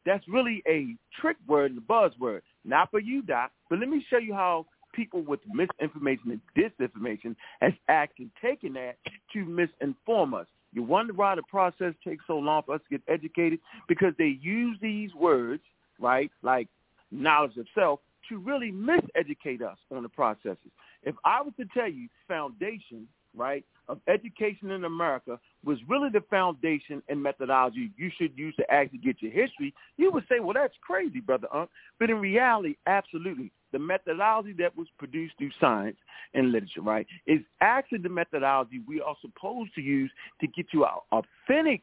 That's really a trick word and a buzzword. Not for you, Doc, but let me show you how people with misinformation and disinformation has actually taken that to misinform us. You wonder why the process takes so long for us to get educated? Because they use these words, right, like knowledge of self, to really miseducate us on the processes. If I was to tell you foundation, right, of education in America was really the foundation and methodology you should use to actually get your history, you would say, well, that's crazy, Brother Ankh. But in reality, absolutely. The methodology that was produced through science and literature, right, is actually the methodology we are supposed to use to get you our authentic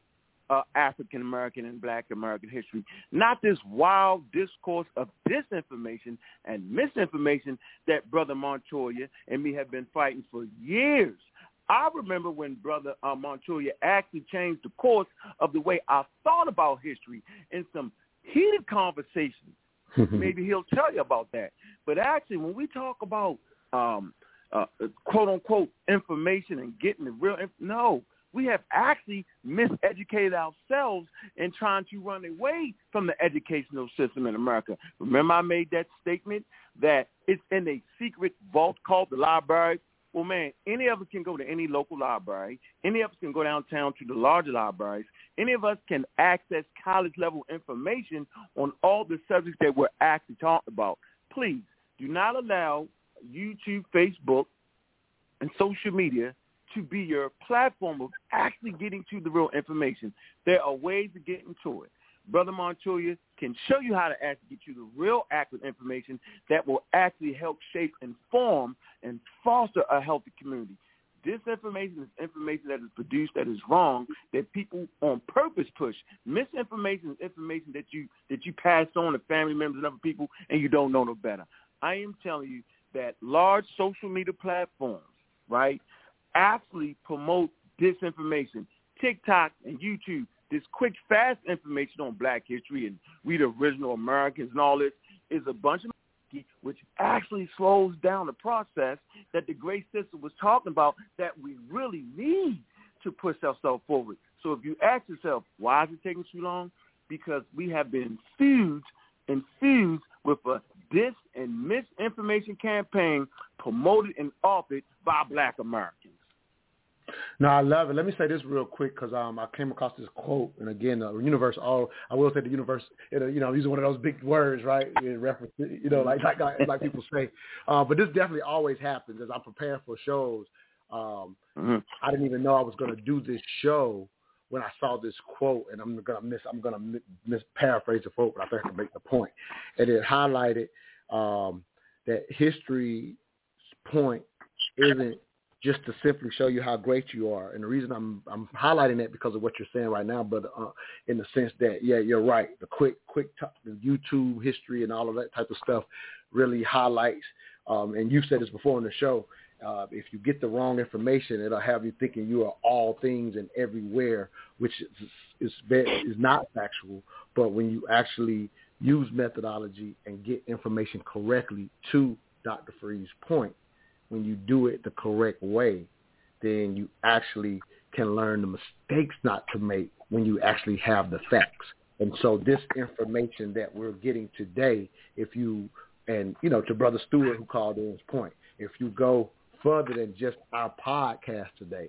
uh, African American and Black American history, not this wild discourse of disinformation and misinformation that Brother Montoya and me have been fighting for years. I remember when Brother uh, Montoya actually changed the course of the way I thought about history in some heated conversations. Maybe he'll tell you about that. But actually, when we talk about um, uh, quote unquote information and getting the real, inf- no, we have actually miseducated ourselves in trying to run away from the educational system in America. Remember I made that statement that it's in a secret vault called the library? Well, man, any of us can go to any local library. Any of us can go downtown to the larger libraries. Any of us can access college-level information on all the subjects that we're actually talking about. Please do not allow YouTube, Facebook, and social media to be your platform of actually getting to the real information. There are ways to get into it. Brother Montoya can show you how to actually get you the real accurate information that will actually help shape and form and foster a healthy community. This information is information that is produced that is wrong, that people on purpose push. Misinformation is information that you that you pass on to family members and other people and you don't know no better. I am telling you that large social media platforms, right, actually promote disinformation. TikTok and YouTube, this quick, fast information on black history and we the original Americans and all this is a bunch of which actually slows down the process that the great sister was talking about that we really need to push ourselves forward. So if you ask yourself, why is it taking too long? Because we have been infused, infused with a dis and misinformation campaign promoted and authored by black Americans. No, I love it. Let me say this real quick because um, I came across this quote, and again, the universe. All I will say, the universe. You know, using one of those big words, right? In reference, to, you know, like like like people say. Uh, but this definitely always happens as I'm preparing for shows. Um, mm-hmm. I didn't even know I was going to do this show when I saw this quote, and I'm gonna miss I'm gonna miss paraphrase the quote, but I think I can make the point. And it highlighted um, that history's point isn't just to simply show you how great you are. And the reason I'm I'm highlighting that because of what you're saying right now, but uh, in the sense that yeah, you're right. The quick quick t- YouTube history and all of that type of stuff really highlights. Um, and you've said this before in the show. Uh, if you get the wrong information, it'll have you thinking you are all things and everywhere, which is is, is not factual. But when you actually use methodology and get information correctly to Dr. Free's point, when you do it the correct way, then you actually can learn the mistakes not to make when you actually have the facts. And so this information that we're getting today, if you, and, you know, to Brother Stuart who called in his point, if you go further than just our podcast today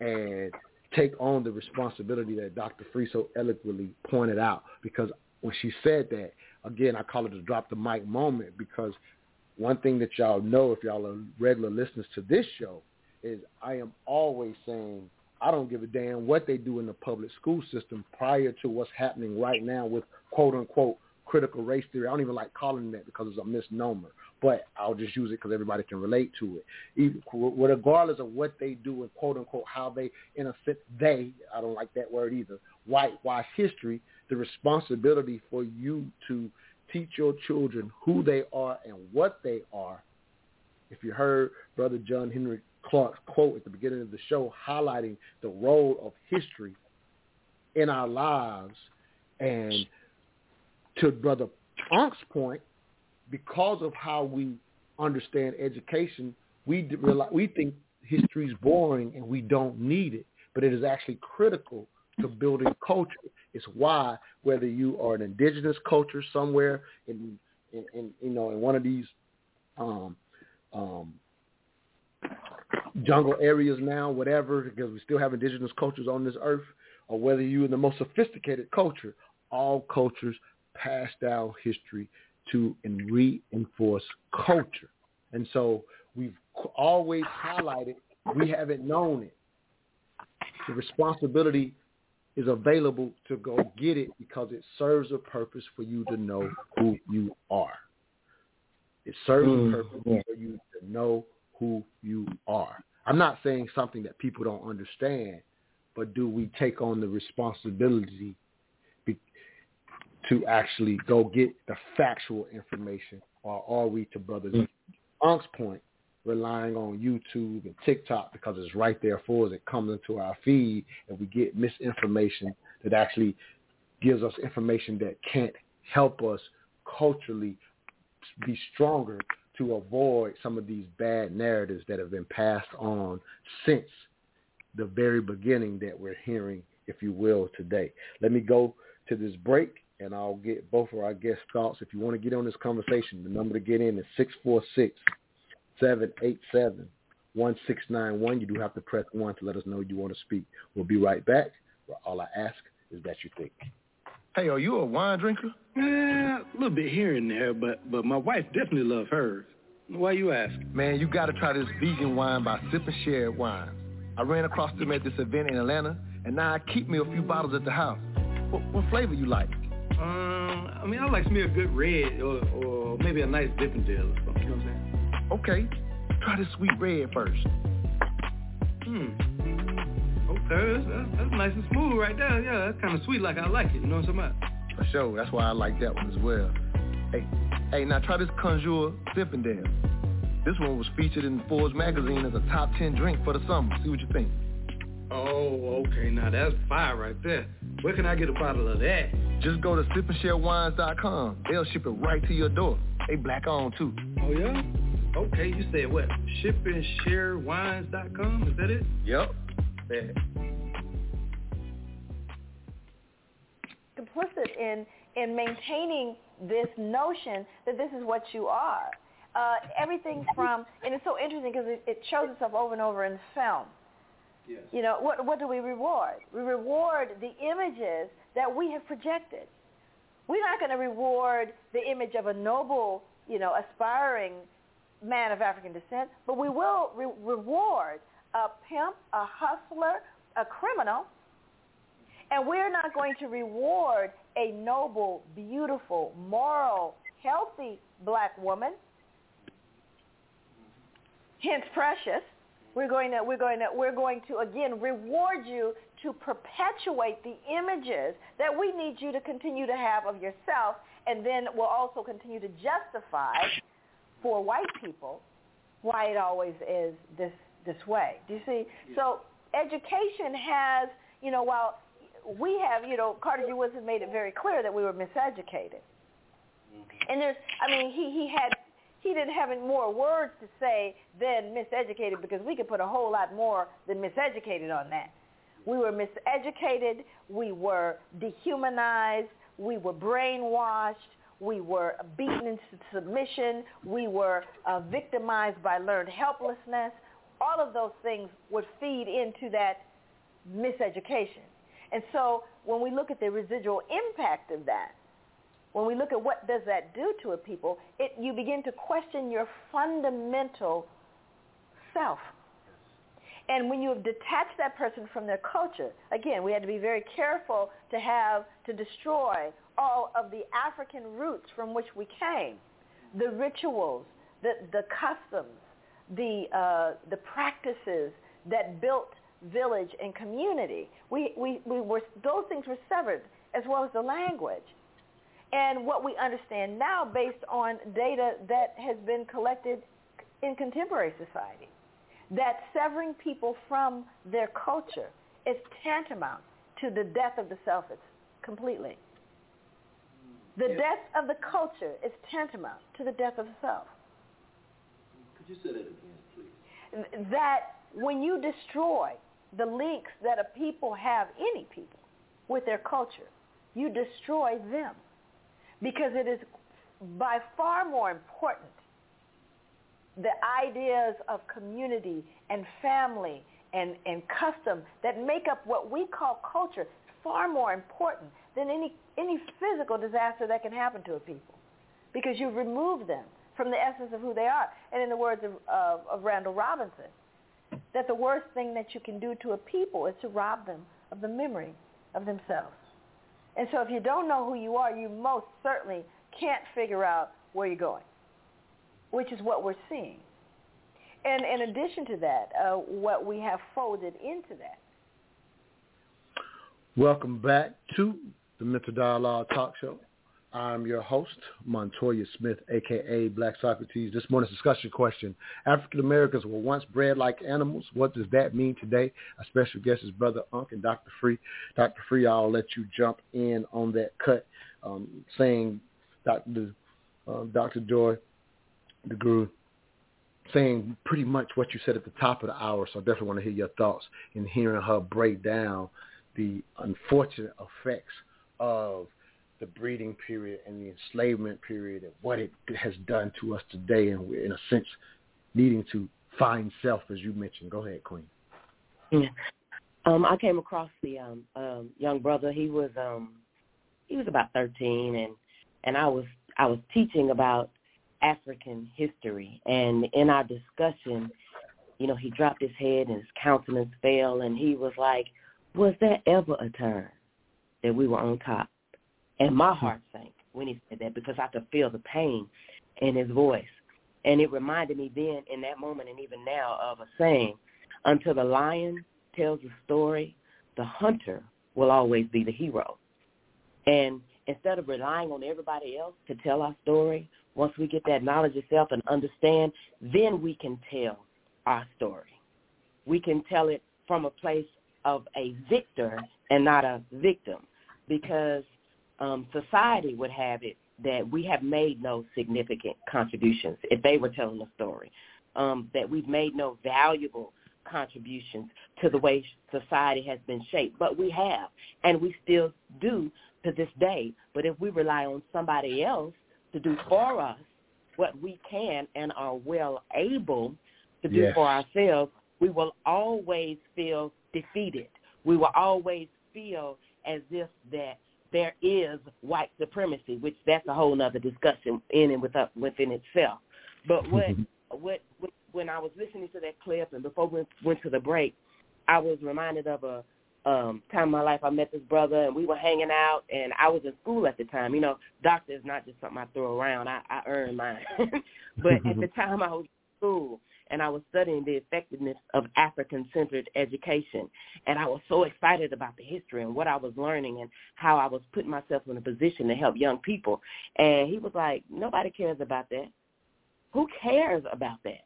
and take on the responsibility that Dr. Free so eloquently pointed out, because when she said that, again, I call it a drop the mic moment because one thing that y'all know if y'all are regular listeners to this show is I am always saying I don't give a damn what they do in the public school system prior to what's happening right now with quote unquote critical race theory. I don't even like calling that because it's a misnomer, but I'll just use it because everybody can relate to it. Even, regardless of what they do and quote unquote how they, in a sense, they, I don't like that word either, whitewash history, the responsibility for you to teach your children who they are and what they are. If you heard Brother John Henrik Clarke's quote at the beginning of the show highlighting the role of history in our lives and to Brother Ankh's point, because of how we understand education, we realize, we think history is boring and we don't need it, but it is actually critical to building culture. It's why whether you are an indigenous culture somewhere in, in, in you know in one of these um, um, jungle areas now, whatever, because we still have indigenous cultures on this earth, or whether you're in the most sophisticated culture, all cultures pass down history to and reinforce culture. And so we've always highlighted We haven't known it. The responsibility is available to go get it because it serves a purpose for you to know who you are. It serves mm, a purpose for you to know who you are. I'm not saying something that people don't understand, but do we take on the responsibility be, to actually go get the factual information, or are we, to brothers mm. Ankh's point, relying on YouTube and TikTok because it's right there for us. It comes into our feed, and we get misinformation that actually gives us information that can't help us culturally be stronger to avoid some of these bad narratives that have been passed on since the very beginning that we're hearing, if you will, today. Let me go to this break and I'll get both of our guest thoughts. If you want to get on this conversation, the number to get in is 646 787 1691. You do have to press 1 to let us know you want to speak. We'll be right back. All I ask is that you think. Hey, are you a wine drinker? Yeah, a little bit here and there, but but my wife definitely loves hers. Why you ask? Man, you got to try this vegan wine by Sip and Share Wines. I ran across them at this event in Atlanta, and now I keep me a few bottles at the house. What, what flavor you like? Um, I mean, I like to me a good red or, or maybe a nice Zinfandel or something. You know what I'm saying? Okay, try the sweet red first. Hmm. Okay, that's, that's, nice and smooth right there. Yeah, that's kind of sweet like I like it. You know what I'm talking about? For sure. That's why I like that one as well. Hey, hey, now try this Conjure Zinfandel. This one was featured in Forbes magazine as a top 10 drink for the summer. See what you think. Oh, okay. Now that's fire right there. Where can I get a bottle of that? Just go to sipandsharewines.com. They'll ship it right to your door. They black on too. Oh yeah? Okay, you said what? Shipandsharewines.com? Is that it? Yep. Complicit in in maintaining this notion that this is what you are. Uh, everything from, and it's so interesting because it, it shows itself over and over in film. Yes. You know, what, what do we reward? We reward the images that we have projected. We're not going to reward the image of a noble, you know, aspiring man of African descent, but we will re- reward a pimp, a hustler, a criminal, and we're not going to reward a noble, beautiful, moral, healthy black woman, hence precious. We're going to we're going to we're going to again reward you to perpetuate the images that we need you to continue to have of yourself and then we'll also continue to justify for white people why it always is this this way. Do you see? Yeah. So education has, you know, while we have, you know, Carter G. Woodson made it very clear that we were miseducated. Mm-hmm. And there's, I mean, he, he had, he didn't have any more words to say than miseducated because we could put a whole lot more than miseducated on that. We were miseducated. We were dehumanized. We were brainwashed. We were beaten into submission. We were uh, victimized by learned helplessness all of those things would feed into that miseducation. And so when we look at the residual impact of that, when we look at what does that do to a people, it, you begin to question your fundamental self. And when you have detached that person from their culture, again, we had to be very careful to have, to destroy all of the African roots from which we came, the rituals, the, the customs, the uh, the practices that built village and community. We, we, we were, those things were severed as well as the language. And what we understand now based on data that has been collected in contemporary society, that severing people from their culture is tantamount to the death of the self completely. The yeah. death of the culture is tantamount to the death of the self. Could you say that again, please? That when you destroy the links that a people have, any people, with their culture, you destroy them. Because it is by far more important the ideas of community and family and, and custom that make up what we call culture far more important than any, any physical disaster that can happen to a people because you remove them from the essence of who they are. And in the words of, of, of Randall Robinson, that the worst thing that you can do to a people is to rob them of the memory of themselves. And so if you don't know who you are, you most certainly can't figure out where you're going, which is what we're seeing. And in addition to that, uh, what we have folded into that. Welcome back to the Mental Dialogue Talk Show. I'm your host, Montoya Smith, aka Black Socrates. This morning's discussion question: African Americans were once bred like animals. What does that mean today? Our special guest is Brother Ankh and Dr. Free. Dr. Free, I'll let you jump in on that cut, um, saying Dr. Uh, Dr. Joy, the Guru, saying pretty much what you said at the top of the hour. So I definitely want to hear your thoughts in hearing her break down the unfortunate effects of the breeding period and the enslavement period and what it has done to us today and we're in a sense needing to find self as you mentioned. Go ahead, Queen. Yeah. Um, I came across the um, um, young brother. He was um, he was about thirteen, and and I was I was teaching about African history, and in our discussion, you know, he dropped his head and his countenance fell, and he was like, "Was there ever a time that we were on top?" And my hmm. heart sank when he said that because I could feel the pain in his voice. And it reminded me then in that moment and even now of a saying, until the lion tells a story, the hunter will always be the hero. And instead of relying on everybody else to tell our story, once we get that knowledge of self and understand, then we can tell our story. We can tell it from a place of a victor and not a victim because um, society would have it that we have made no significant contributions if they were telling the story, um, that we've made no valuable contributions to the way society has been shaped. But we have, and we still do to this day. But if we rely on somebody else to do for us what we can and are well able to do Yes. for ourselves, we will always feel defeated. We will always feel as if that there is white supremacy, which that's a whole other discussion in and with, uh, within itself. But what, what what when I was listening to that clip and before we went to the break, I was reminded of a um time of my life I met this brother and we were hanging out and I was in school at the time. You know, doctor is not just something I throw around. I, I earned mine. but at the time I was in school and I was studying the effectiveness of African-centered education. And I was so excited about the history and what I was learning and how I was putting myself in a position to help young people. And he was like, nobody cares about that. Who cares about that?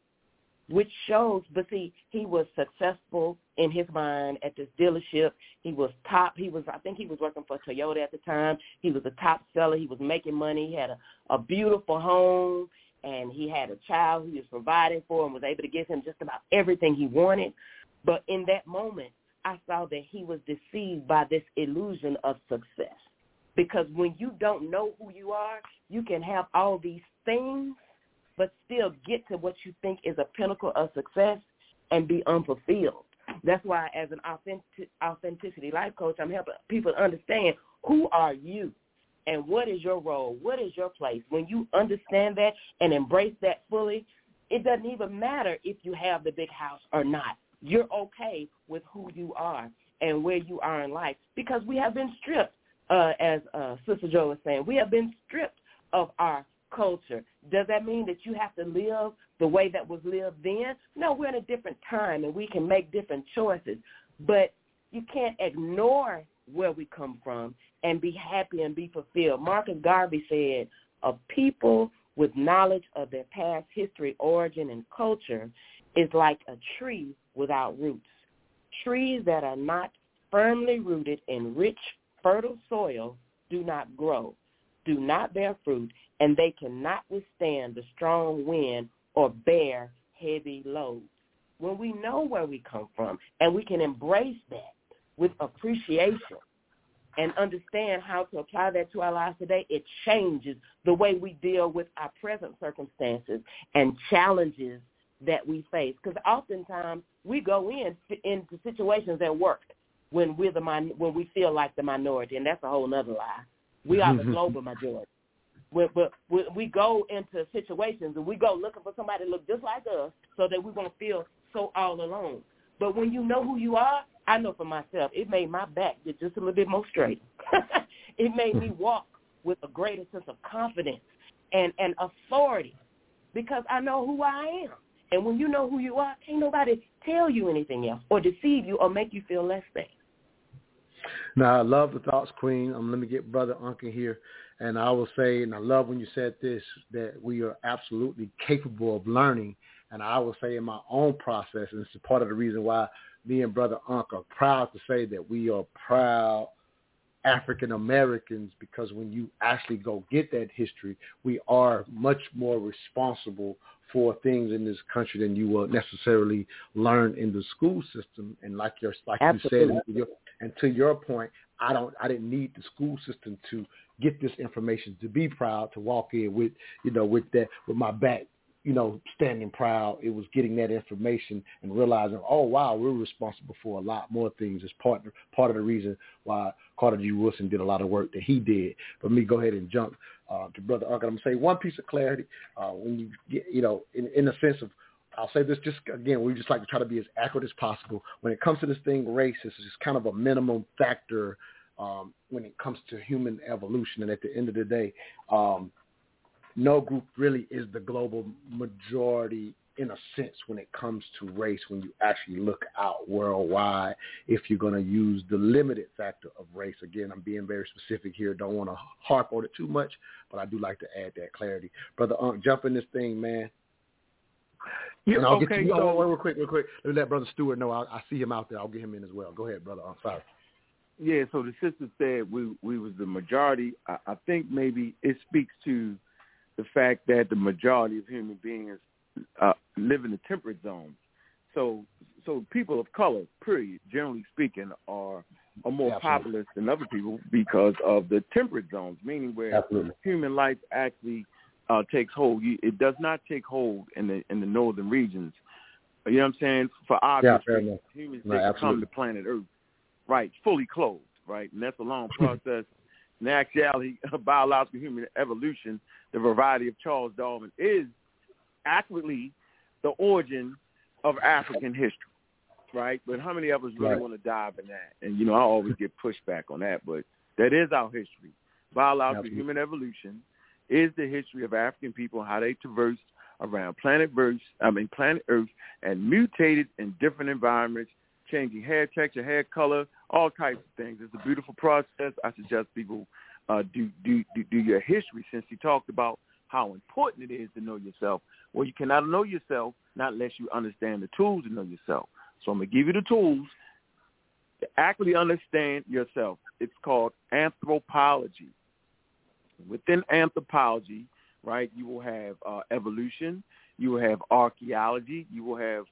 Which shows, but see, he was successful in his mind at this dealership. He was top. He was, I think, he was working for Toyota at the time. He was a top seller. He was making money. He had a, a beautiful home, and he had a child he was providing for, and was able to give him just about everything he wanted. But in that moment, I saw that he was deceived by this illusion of success. Because when you don't know who you are, you can have all these things but still get to what you think is a pinnacle of success and be unfulfilled. That's why as an authentic, authenticity life coach, I'm helping people understand who are you and what is your role, what is your place. When you understand that and embrace that fully, it doesn't even matter if you have the big house or not. You're okay with who you are and where you are in life because we have been stripped, uh, as uh, Sister Joe was saying, we have been stripped of our culture. Does that mean that you have to live the way that was lived then? No, we're in a different time and we can make different choices. But you can't ignore where we come from and be happy and be fulfilled. Marcus Garvey said, a people with knowledge of their past history, origin, and culture is like a tree without roots. Trees that are not firmly rooted in rich, fertile soil do not grow, do not bear fruit, and they cannot withstand the strong wind or bear heavy loads. When we know where we come from and we can embrace that with appreciation and understand how to apply that to our lives today, it changes the way we deal with our present circumstances and challenges that we face. Because oftentimes we go in into situations at work when we're the min- when we feel like the minority, and that's a whole other lie. We are the global majority. We, but we, we go into situations and we go looking for somebody to look just like us so that we won't feel so all alone. But when you know who you are, I know for myself, it made my back get just a little bit more straight. it made me walk with a greater sense of confidence and, and authority because I know who I am. And when you know who you are, can't nobody tell you anything else or deceive you or make you feel less than. Now, I love the thoughts, Queen. Um, let me get Brother Uncle here. And I will say, and I love when you said this, that we are absolutely capable of learning. And I will say in my own process, and it's part of the reason why me and Brother Uncle are proud to say that we are proud African Americans because when you actually go get that history, we are much more responsible for things in this country than you will necessarily learn in the school system. And like your like Absolutely. you said, your, and to your point, I don't I didn't need the school system to get this information to be proud to walk in with you know with that with my back you know, standing proud. It was getting that information and realizing, oh wow, we're responsible for a lot more things. It's part part of the reason why Carter G. Woodson did a lot of work that he did. But me go ahead and jump uh, to Brother Uncle. I'm gonna say one piece of clarity uh, when you get, you know, in in the sense of I'll say this just again, we just like to try to be as accurate as possible. When it comes to this thing, race is just kind of a minimum factor um, when it comes to human evolution. And at the end of the day, um, no group really is the global majority in a sense when it comes to race when you actually look out worldwide if you're going to use the limited factor of race again i'm being very specific here don't want to harp on it too much but i do like to add that clarity brother Ankh, jump in this thing man yeah, and I'll okay, get to you. so, Oh, real quick, real quick. Let me let Brother Stuart know. I, I see him out there. I'll get him in as well. Go ahead, brother. I'm sorry. Yeah, so the sister said we we was the majority. I, I think maybe it speaks to the fact that the majority of human beings uh, live in the temperate zones. So so people of color, period, generally speaking, are are more Absolutely. populous than other people because of the temperate zones, meaning where Absolutely. human life actually uh, takes hold. You, it does not take hold in the in the northern regions. You know what I'm saying? For obvious reasons, humans No, didn't come to planet Earth, right, fully clothed, right, and that's a long process. In actuality, biological human evolution, the variety of Charles Darwin is accurately the origin of African history, right? But how many of us really Right. want to dive in that? And you know, I always get pushback on that, but that is our history. Biological Absolutely. human evolution is the history of African people, how they traversed around planet Earth, I mean planet Earth, and mutated in different environments, changing hair texture, hair color, all types of things. It's a beautiful process. I suggest people uh, do, do do do your history since you talked about how important it is to know yourself. Well, you cannot know yourself not unless you understand the tools to know yourself. So I'm gonna give you the tools to actually understand yourself. It's called anthropology. Within anthropology, right, you will have uh, evolution, you will have archaeology, you will have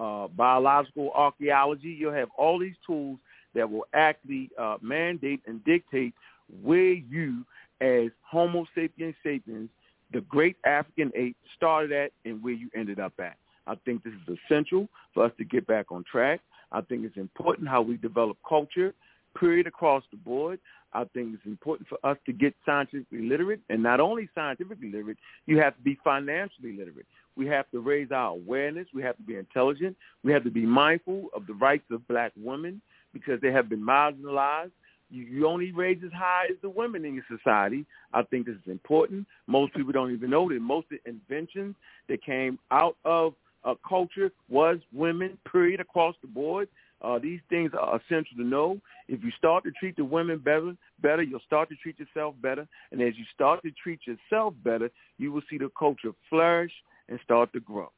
uh, biological archaeology. You'll have all these tools that will actually uh, mandate and dictate where you, as Homo sapiens sapiens, the great African ape, started at and where you ended up at. I think this is essential for us to get back on track. I think it's important how we develop culture, period, across the board. I think it's important for us to get scientifically literate, and not only scientifically literate, you have to be financially literate. We have to raise our awareness. We have to be intelligent. We have to be mindful of the rights of black women because they have been marginalized. You, you only raise as high as the women in your society. I think this is important. Most people don't even know that most of the inventions that came out of a culture was women, period, across the board. Uh, these things are essential to know. If you start to treat the women better, better, you'll start to treat yourself better. And as you start to treat yourself better, you will see the culture flourish and start to grow.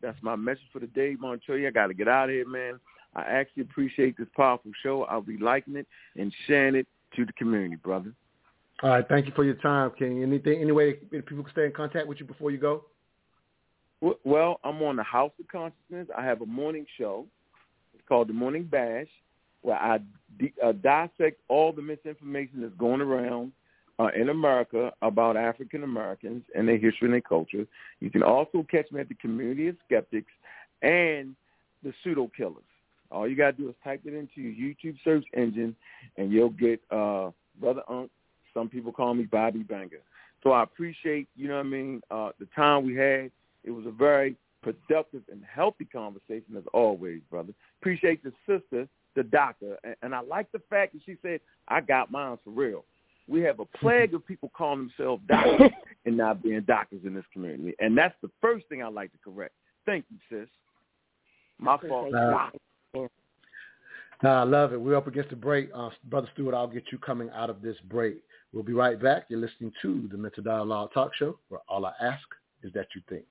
That's my message for the day, Montoya. I got to get out of here, man. I actually appreciate this powerful show. I'll be liking it and sharing it to the community, brother. All right, thank you for your time, King. Anything, any way people can stay in contact with you before you go? Well, I'm on the House of Consciousness. I have a morning show. Called The Morning Bash, where I de- uh, dissect all the misinformation that's going around uh, in America about African Americans and their history and their culture. You can also catch me at the Community of Skeptics and the Pseudo Killers. All you got to do is type it into your YouTube search engine, and you'll get uh, Brother Ankh. Some people call me Bobby Banger. So I appreciate, you know what I mean, uh, the time we had. It was a very productive, and healthy conversation as always, brother. Appreciate the sister, the doctor, and, and I like the fact that she said, "I got mine for real." We have a plague of people calling themselves doctors and not being doctors in this community, and that's the first thing I like to correct. Thank you, sis. My fault. Uh, I love it. We're up against the break. Uh, Brother Stuart, I'll get you coming out of this break. We'll be right back. You're listening to the Mental Dialogue Talk Show, where all I ask is that you think.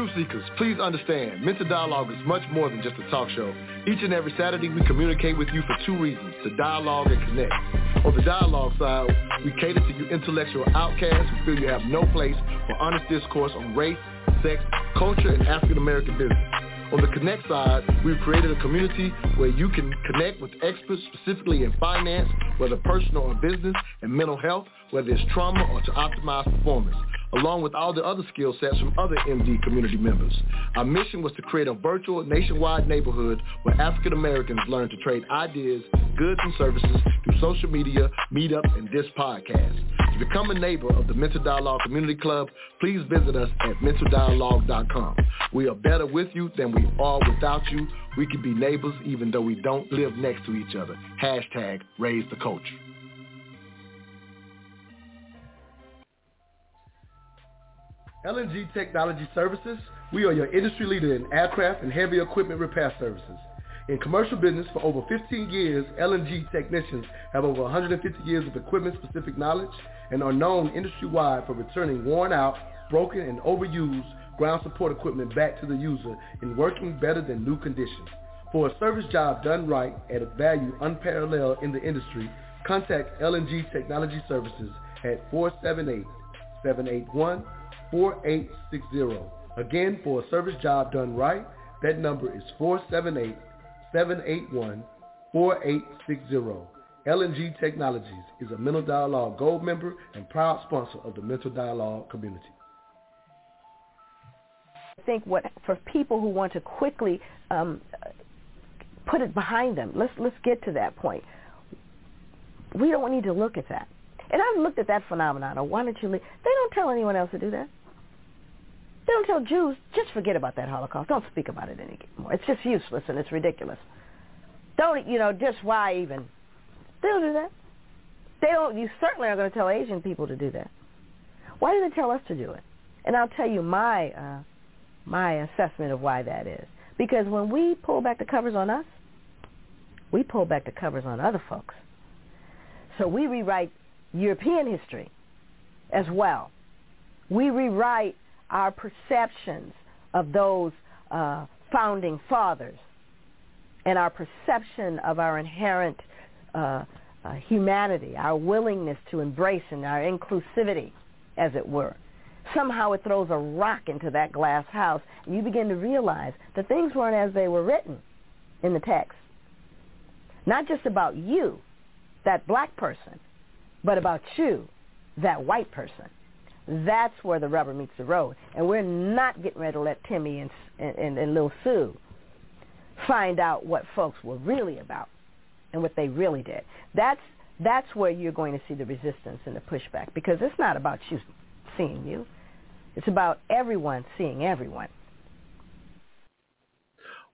Truth seekers, please understand, Mental Dialogue is much more than just a talk show. Each and every Saturday, we communicate with you for two reasons, to dialogue and connect. On the dialogue side, we cater to you intellectual outcasts who feel you have no place for honest discourse on race, sex, culture, and African American business. On the Connect side, we've created a community where you can connect with experts specifically in finance, whether personal or business, and mental health, whether it's trauma or to optimize performance along with all the other skill sets from other MD community members. Our mission was to create a virtual nationwide neighborhood where African Americans learn to trade ideas, goods, and services through social media, meetups, and this podcast. Become a neighbor of the Mental Dialogue Community Club, please visit us at mentaldialogue.com. We are better with you than we are without you. We can be neighbors even though we don't live next to each other. Hashtag raise the culture. LNG Technology Services, we are your industry leader in aircraft and heavy equipment repair services. In commercial business for over 15 years, LNG technicians have over 150 years of equipment-specific knowledge and are known industry-wide for returning worn out, broken, and overused ground support equipment back to the user in working better than new conditions. For a service job done right at a value unparalleled in the industry, contact LNG Technology Services at 478 781 4860. Again, for a service job done right, that number is 478-781-4860. LNG Technologies is a Mental Dialogue Gold member and proud sponsor of the Mental Dialogue community. I think what for people who want to quickly um, put it behind them, let's let's get to that point. We don't need to look at that. And I've looked at that phenomenon. Or why don't you leave? They don't tell anyone else to do that. They don't tell Jews, just forget about that Holocaust. Don't speak about it anymore. It's just useless and it's ridiculous. Don't, you know, just why even? They don't do that. They don't, you certainly are going to tell Asian people to do that. Why do they tell us to do it? And I'll tell you my, uh, my assessment of why that is. Because when we pull back the covers on us, we pull back the covers on other folks. So we rewrite European history as well. We rewrite our perceptions of those uh, founding fathers and our perception of our inherent uh, uh, humanity, our willingness to embrace and our inclusivity, as it were. Somehow it throws a rock into that glass house, and you begin to realize that things weren't as they were written in the text. Not just about you, that black person, but about you, that white person. That's where the rubber meets the road. And we're not getting ready to let Timmy and, and, and Lil Sue find out what folks were really about and what they really did. That's, that's where you're going to see the resistance and the pushback because it's not about you seeing you. It's about everyone seeing everyone.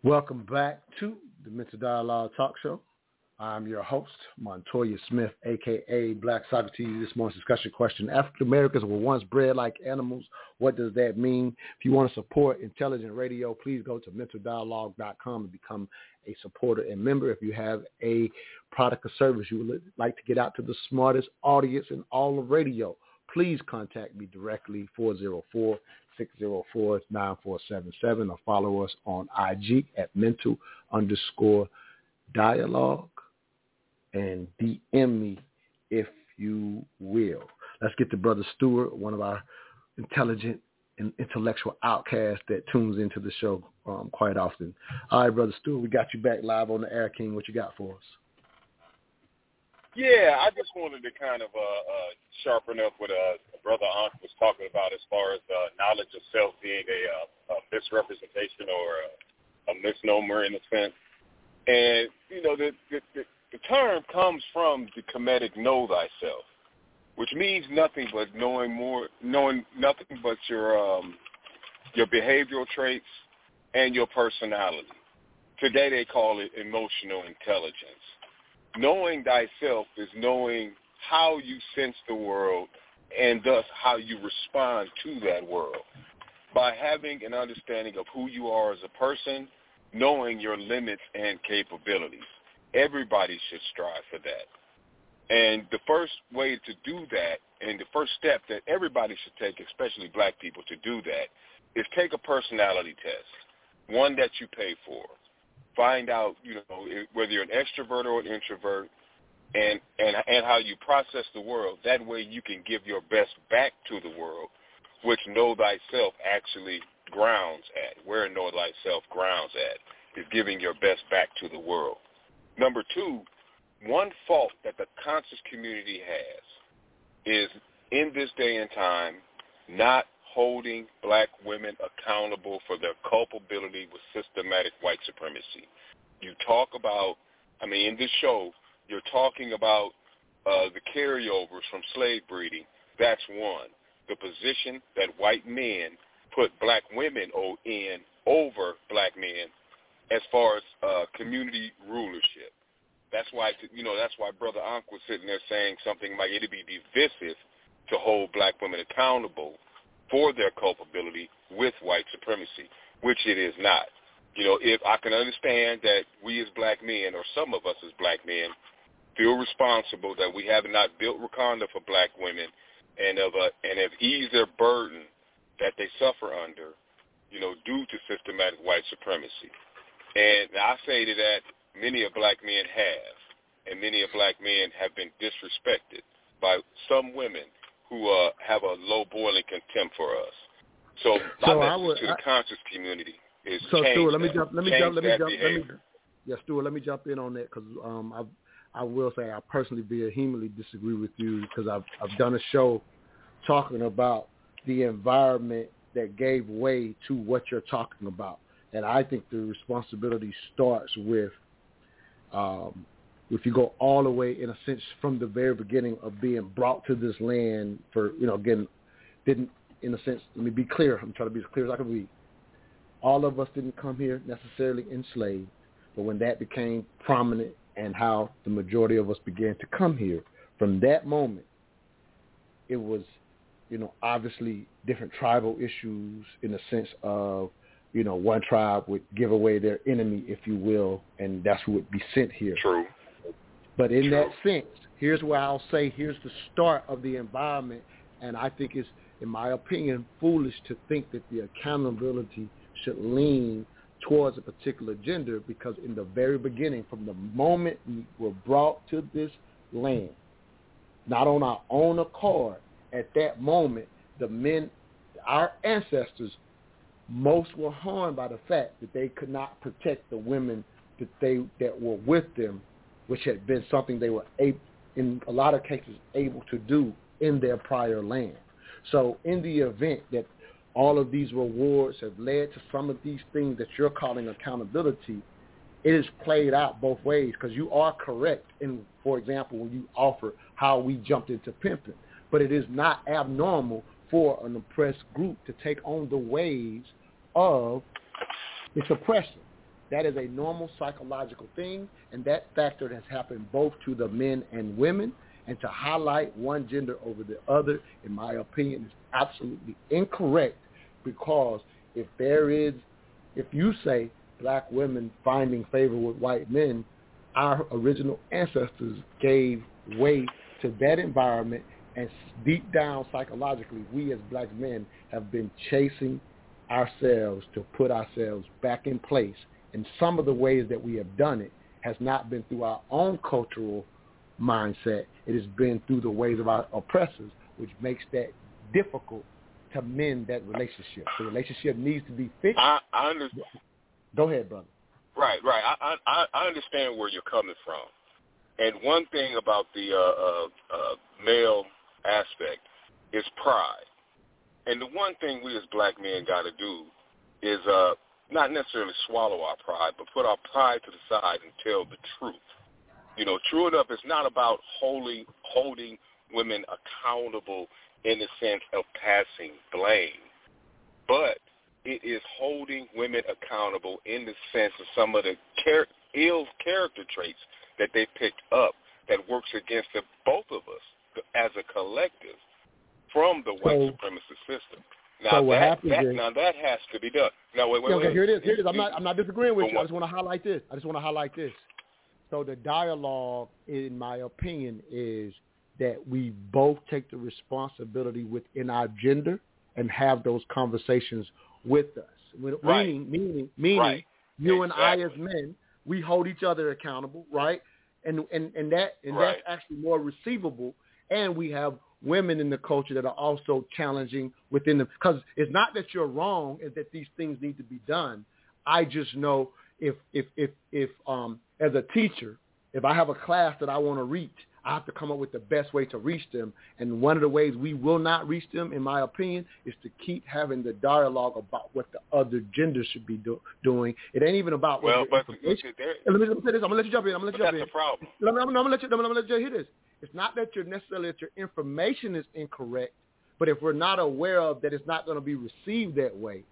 Welcome back to the Mental Dialogue Talk Show. I'm your host, Montoya Smith, aka Black Socrates. This morning's discussion question, African Americans were once bred like animals. What does that mean? If you want to support intelligent radio, please go to mentaldialogue.com and become a supporter and member. If you have a product or service you would like to get out to the smartest audience in all of radio, please contact me directly, 404 604-9477 or follow us on IG at mental underscore dialogue and DM me if you will. Let's get to Brother Stuart, one of our intelligent and intellectual outcasts that tunes into the show um, quite often. All right, Brother Stuart, we got you back live on the Air King. What you got for us? Yeah, I just wanted to kind of uh, uh, sharpen up what uh, Brother Ankh was talking about as far as uh, knowledge of self being a, uh, a misrepresentation or a, a misnomer in a sense. And, you know, the, the, the, the term comes from the Kemetic know thyself, which means nothing but knowing more, knowing nothing but your um, your behavioral traits, and your personality. Today they call it emotional intelligence. Knowing thyself is knowing how you sense the world and thus how you respond to that world. By having an understanding of who you are as a person, knowing your limits and capabilities. Everybody should strive for that. And the first way to do that, and the first step that everybody should take, especially black people, to do that, is take a personality test, one that you pay for. Find out, you know, whether you're an extrovert or an introvert, and and and how you process the world. That way, you can give your best back to the world, which know thyself actually grounds at. Where know thyself grounds at is giving your best back to the world. Number two, one fault that the conscious community has is in this day and time not holding black women accountable for their culpability with systematic white supremacy. You talk about, I mean, in this show, you're talking about uh, the carryovers from slave breeding. That's one. The position that white men put black women in over black men as far as uh, community rulership. That's why, you know, that's why Brother Ankh was sitting there saying something like it'd be divisive to hold black women accountable for their culpability with white supremacy, which it is not. You know, if I can understand that we as black men, or some of us as black men, feel responsible that we have not built Wakanda for black women and have, uh, and have eased their burden that they suffer under, you know, due to systematic white supremacy. And I say to that, many of black men have, and many of black men have been disrespected by some women who uh, have a low boiling contempt for us. So my So message would- to the I- conscious community is So change Stuart, let me jump. Let me jump. Let me jump. Let me. behavior. Yeah, Stuart, let me jump in on that because um, I, I will say I personally vehemently disagree with you because I've I've done a show talking about the environment that gave way to what you're talking about, and I think the responsibility starts with, um, if you go all the way in a sense from the very beginning of being brought to this land for you know again, didn't in a sense. Let me be clear. I'm trying to be as clear as I can be all of us didn't come here necessarily enslaved, but when that became prominent and how the majority of us began to come here, from that moment, it was, you know, obviously different tribal issues in the sense of, you know, one tribe would give away their enemy, if you will, and that's who would be sent here. True. But in that sense, here's where I'll say here's the start of the environment, and I think it's, in my opinion, foolish to think that the accountability should lean towards a particular gender because in the very beginning, from the moment we were brought to this land, not on our own accord, at that moment, the men, our ancestors, most were harmed by the fact that they could not protect the women that they that were with them, which had been something they were able, in a lot of cases able to do in their prior land. So in the event that all of these rewards have led to some of these things that you're calling accountability, it is played out both ways because you are correct in, for example, when you offer how we jumped into pimping. But it is not abnormal for an oppressed group to take on the ways of its oppression. That is a normal psychological thing, and that factor has happened both to the men and women. And to highlight one gender over the other, in my opinion, is absolutely incorrect because if there is, if you say black women finding favor with white men, our original ancestors gave way to that environment and deep down psychologically, we as black men have been chasing ourselves to put ourselves back in place. And some of the ways that we have done it has not been through our own cultural mindset. It has been through the ways of our oppressors, which makes that difficult to mend that relationship. The relationship needs to be fixed. I, I understand. Go ahead, brother. Right, right. I, I I understand where you're coming from, and one thing about the uh, uh, uh, male aspect is pride, and the one thing we as black men got to do is uh, not necessarily swallow our pride, but put our pride to the side and tell the truth. You know, true enough, it's not about holding holding women accountable in the sense of passing blame, but it is holding women accountable in the sense of some of the char- ill character traits that they picked up that works against the, both of us as a collective from the white So- supremacist system. Now so what that, happens that is- now that has to be done. Now wait, wait, okay, wait. here it is. Here it is. I'm not. I'm not disagreeing with you. I just want to highlight this. I just want to highlight this. So the dialogue, in my opinion, is that we both take the responsibility within our gender and have those conversations with us. Meaning, Right. meaning, meaning, Right. you and I as men, we hold each other accountable, right? And and and that and Right. that's actually more receivable. And we have women in the culture that are also challenging within them because it's not that you're wrong; it's that these things need to be done. I just know if if if if um as a teacher, if I have a class that I want to reach, I have to come up with the best way to reach them. And one of the ways we will not reach them, in my opinion, is to keep having the dialogue about what the other gender should be do- doing. It ain't even about what well, the but let me, let me say this. I'm gonna let you jump in. I'm gonna let you jump that's in. the problem. Let me, I'm gonna let you. I'm gonna let you hear this. It's not that you're necessarily that your information is incorrect, but if we're not aware of that, it's not going to be received that way.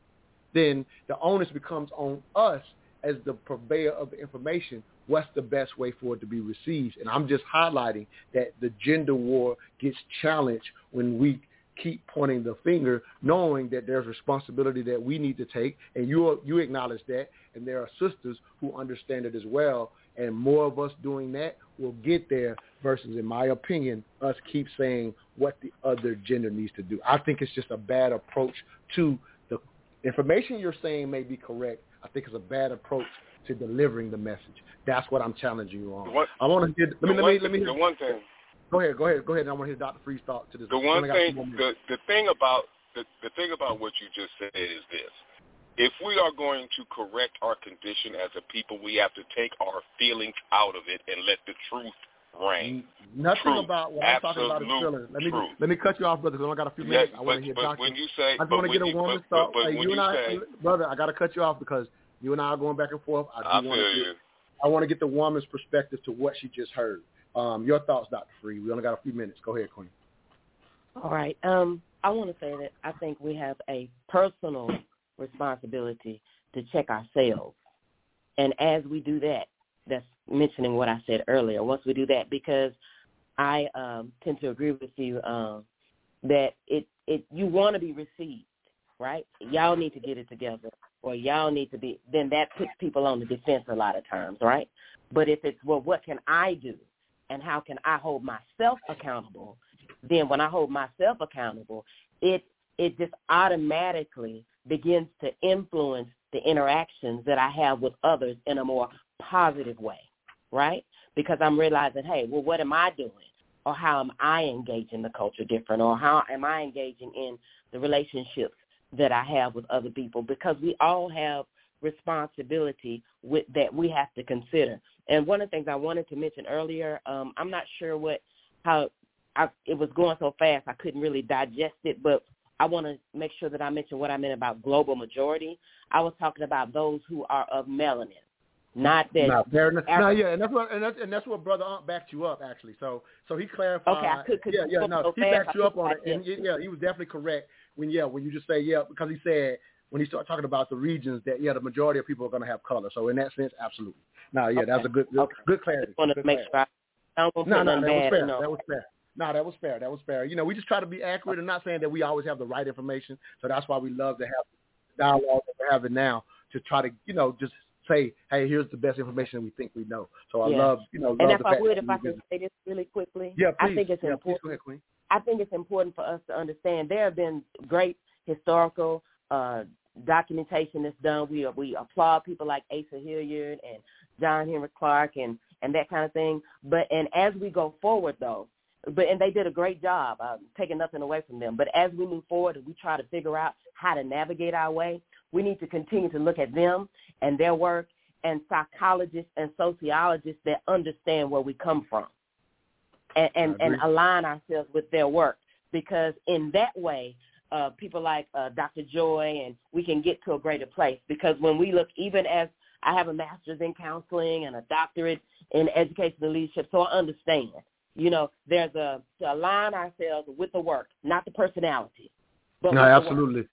Then the onus becomes on us as the purveyor of the information. What's the best way for it to be received? And I'm just highlighting that the gender war gets challenged when we keep pointing the finger, knowing that there's responsibility that we need to take, and you you acknowledge that, and there are sisters who understand it as well, and more of us doing that will get there. Versus, in my opinion, us keep saying what the other gender needs to do. I think it's just a bad approach to the information you're saying may be correct. I think it's a bad approach to delivering the message. That's what I'm challenging you on. What- I want to get. Let me let me let me. hear- the one thing Go ahead. Go ahead. Go ahead. I want to hear Dr. Freeze talk to this. The one only got a few thing, the the thing about the the thing about what you just said is this: if we are going to correct our condition as a people, we have to take our feelings out of it and let the truth reign. Nothing Truth. about what I'm talking about is Absolute feelings. Let me truth. let me cut you off, brother, because I only got a few Yes, minutes. I want to hear but Doctor. when you say, I just want to get a you, woman's but, thought. but, but Like, when you and you I, say, brother, I got to cut you off because you and I are going back and forth. I, do I want feel to you. get, I want to get the woman's perspective to what she just heard. Um, your thoughts, Dr. Free. We only got a few minutes. Go ahead, Queen. All right. Um, I want to say that I think we have a personal responsibility to check ourselves. And as we do that, that's mentioning what I said earlier. Once we do that, because I um, tend to agree with you um, that it, it you want to be received, right? Y'all need to get it together, or y'all need to be. Then that puts people on the defense a lot of times, right? But if it's well, what can I do, and how can I hold myself accountable? Then when I hold myself accountable, it it just automatically begins to influence the interactions that I have with others in a more positive way, right? Because I'm realizing, hey, well, what am I doing? Or how am I engaging the culture different? Or how am I engaging in the relationships that I have with other people? Because we all have responsibility with, that we have to consider. And one of the things I wanted to mention earlier, um, I'm not sure what how I, it was going so fast I couldn't really digest it, but I want to make sure that I mention what I meant about global majority. I was talking about those who are of melanin, not that. No, fair enough. No, yeah, and that's what and that's, and that's what brother Ankh backed you up actually. So so he clarified. Okay, I could- could yeah, you yeah, go no, so he backed you up on it, and digest yeah, he was definitely correct when yeah when you just say yeah because he said when he started talking about the regions that yeah the majority of people are going to have color. So in that sense, absolutely. No, yeah, that's a good good, good clarity. I wanted Good to make clarity. sure I, I don't No, no, that was fair. you know. That was fair. No, that was fair. That was fair. You know, we just try to be accurate and not saying that we always have the right information. So that's why we love to have the dialogue that we're having now to try to, you know, just say, hey, here's the best information we think we know. So I Yeah. love, you know, love and if I would, if I could say this really quickly, Yeah, I please. think it's yeah, please important. ahead, Queen. I think it's important for us to understand there have been great historical uh, documentation that's done. We we applaud people like Asa Hilliard and John Henrik Clarke and and that kind of thing. But and as we go forward though, but and they did a great job uh, taking nothing away from them. But as we move forward and we try to figure out how to navigate our way, we need to continue to look at them and their work and psychologists and sociologists that understand where we come from and and, and align ourselves with their work because in that way uh, people like uh, Dr. Joy and we can get to a greater place because when we look even as I have a master's in counseling and a doctorate in educational leadership so I understand you know there's a to align ourselves with the work not the personality No, with the work. absolutely.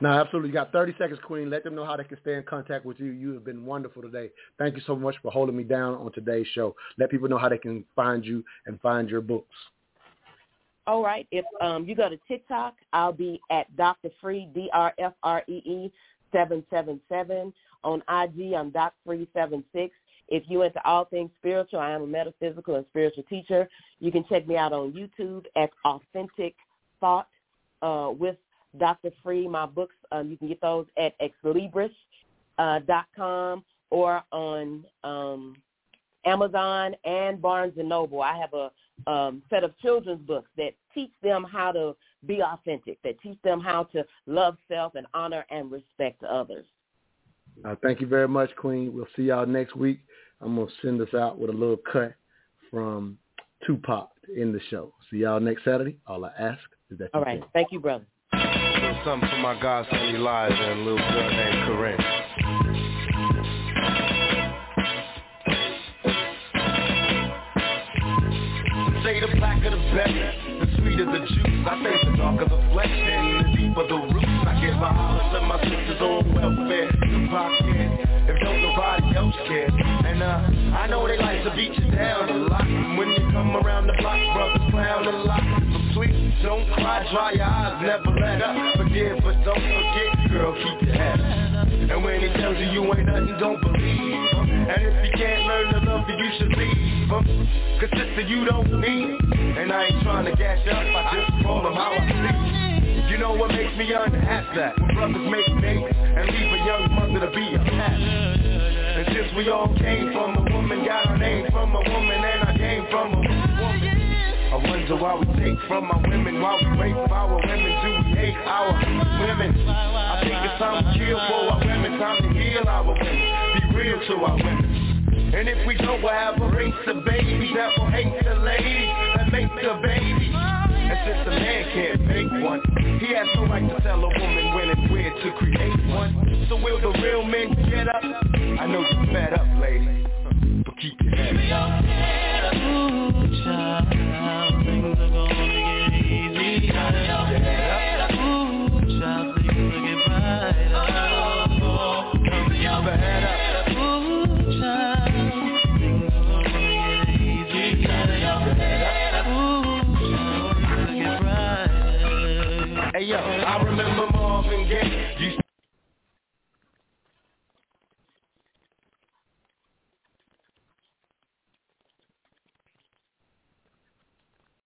No, absolutely. You got 30 seconds, Queen. Let them know how they can stay in contact with you. You have been wonderful today. Thank you so much for holding me down on today's show. Let people know how they can find you and find your books. All right. If um, you go to TikTok, I'll be at Dr. Free, D-R-F-R-E-E, 777. On IG, I'm Doc Free 76. If you into all things spiritual, I am a metaphysical and spiritual teacher. You can check me out on YouTube at Authentic Thought uh, with Dr. Free. My books, um, you can get those at xlibris.com uh, or on um, Amazon and Barnes Noble. I have a um, set of children's books that teach them how to be authentic, that teach them how to love self and honor and respect others. Uh, thank you very much, Queen. We'll see y'all next week. I'm going to send us out with a little cut from Tupac in the show. See y'all next Saturday. All I ask is that All right. Can. Thank you, brother. Something for my godson Elijah and a little girl named Corinne. say the blacker the better, the sweeter the juice. I say the darker the flesh and the deeper the roots. I give a holler to my sisters on welfare. Tupac care, if don't nobody else care. And uh, I know they like to beat you down a lot. And when you come around the block, brothers clown a lot. So sweet, don't cry, dry your eyes, never let up. Forgive, but don't forget, girl, keep your head up. And when he tells you you ain't nothing, don't believe him. And if you can't learn to love you, you should leave him. Cause sister, you don't need. And I ain't trying to gash up, I just call him how I see You know what makes me unhappy? When brothers make babies and leave a young mother to be a past. And since we all came from a woman, got our name from a woman, and I came from a woman. I wonder why we take from our women, why we rape our women, do we hate our women? I think it's time to kill for our women, time to heal our women, be real to our women. And if we don't, we'll have a race of babies that will hate the ladies that make the babies. And since a man can't make one, he has no right to tell a woman when and where to create one. So will the real men get up? I know you're fed up, lady, but keep your head up. Ooh, child, things are gonna yeah.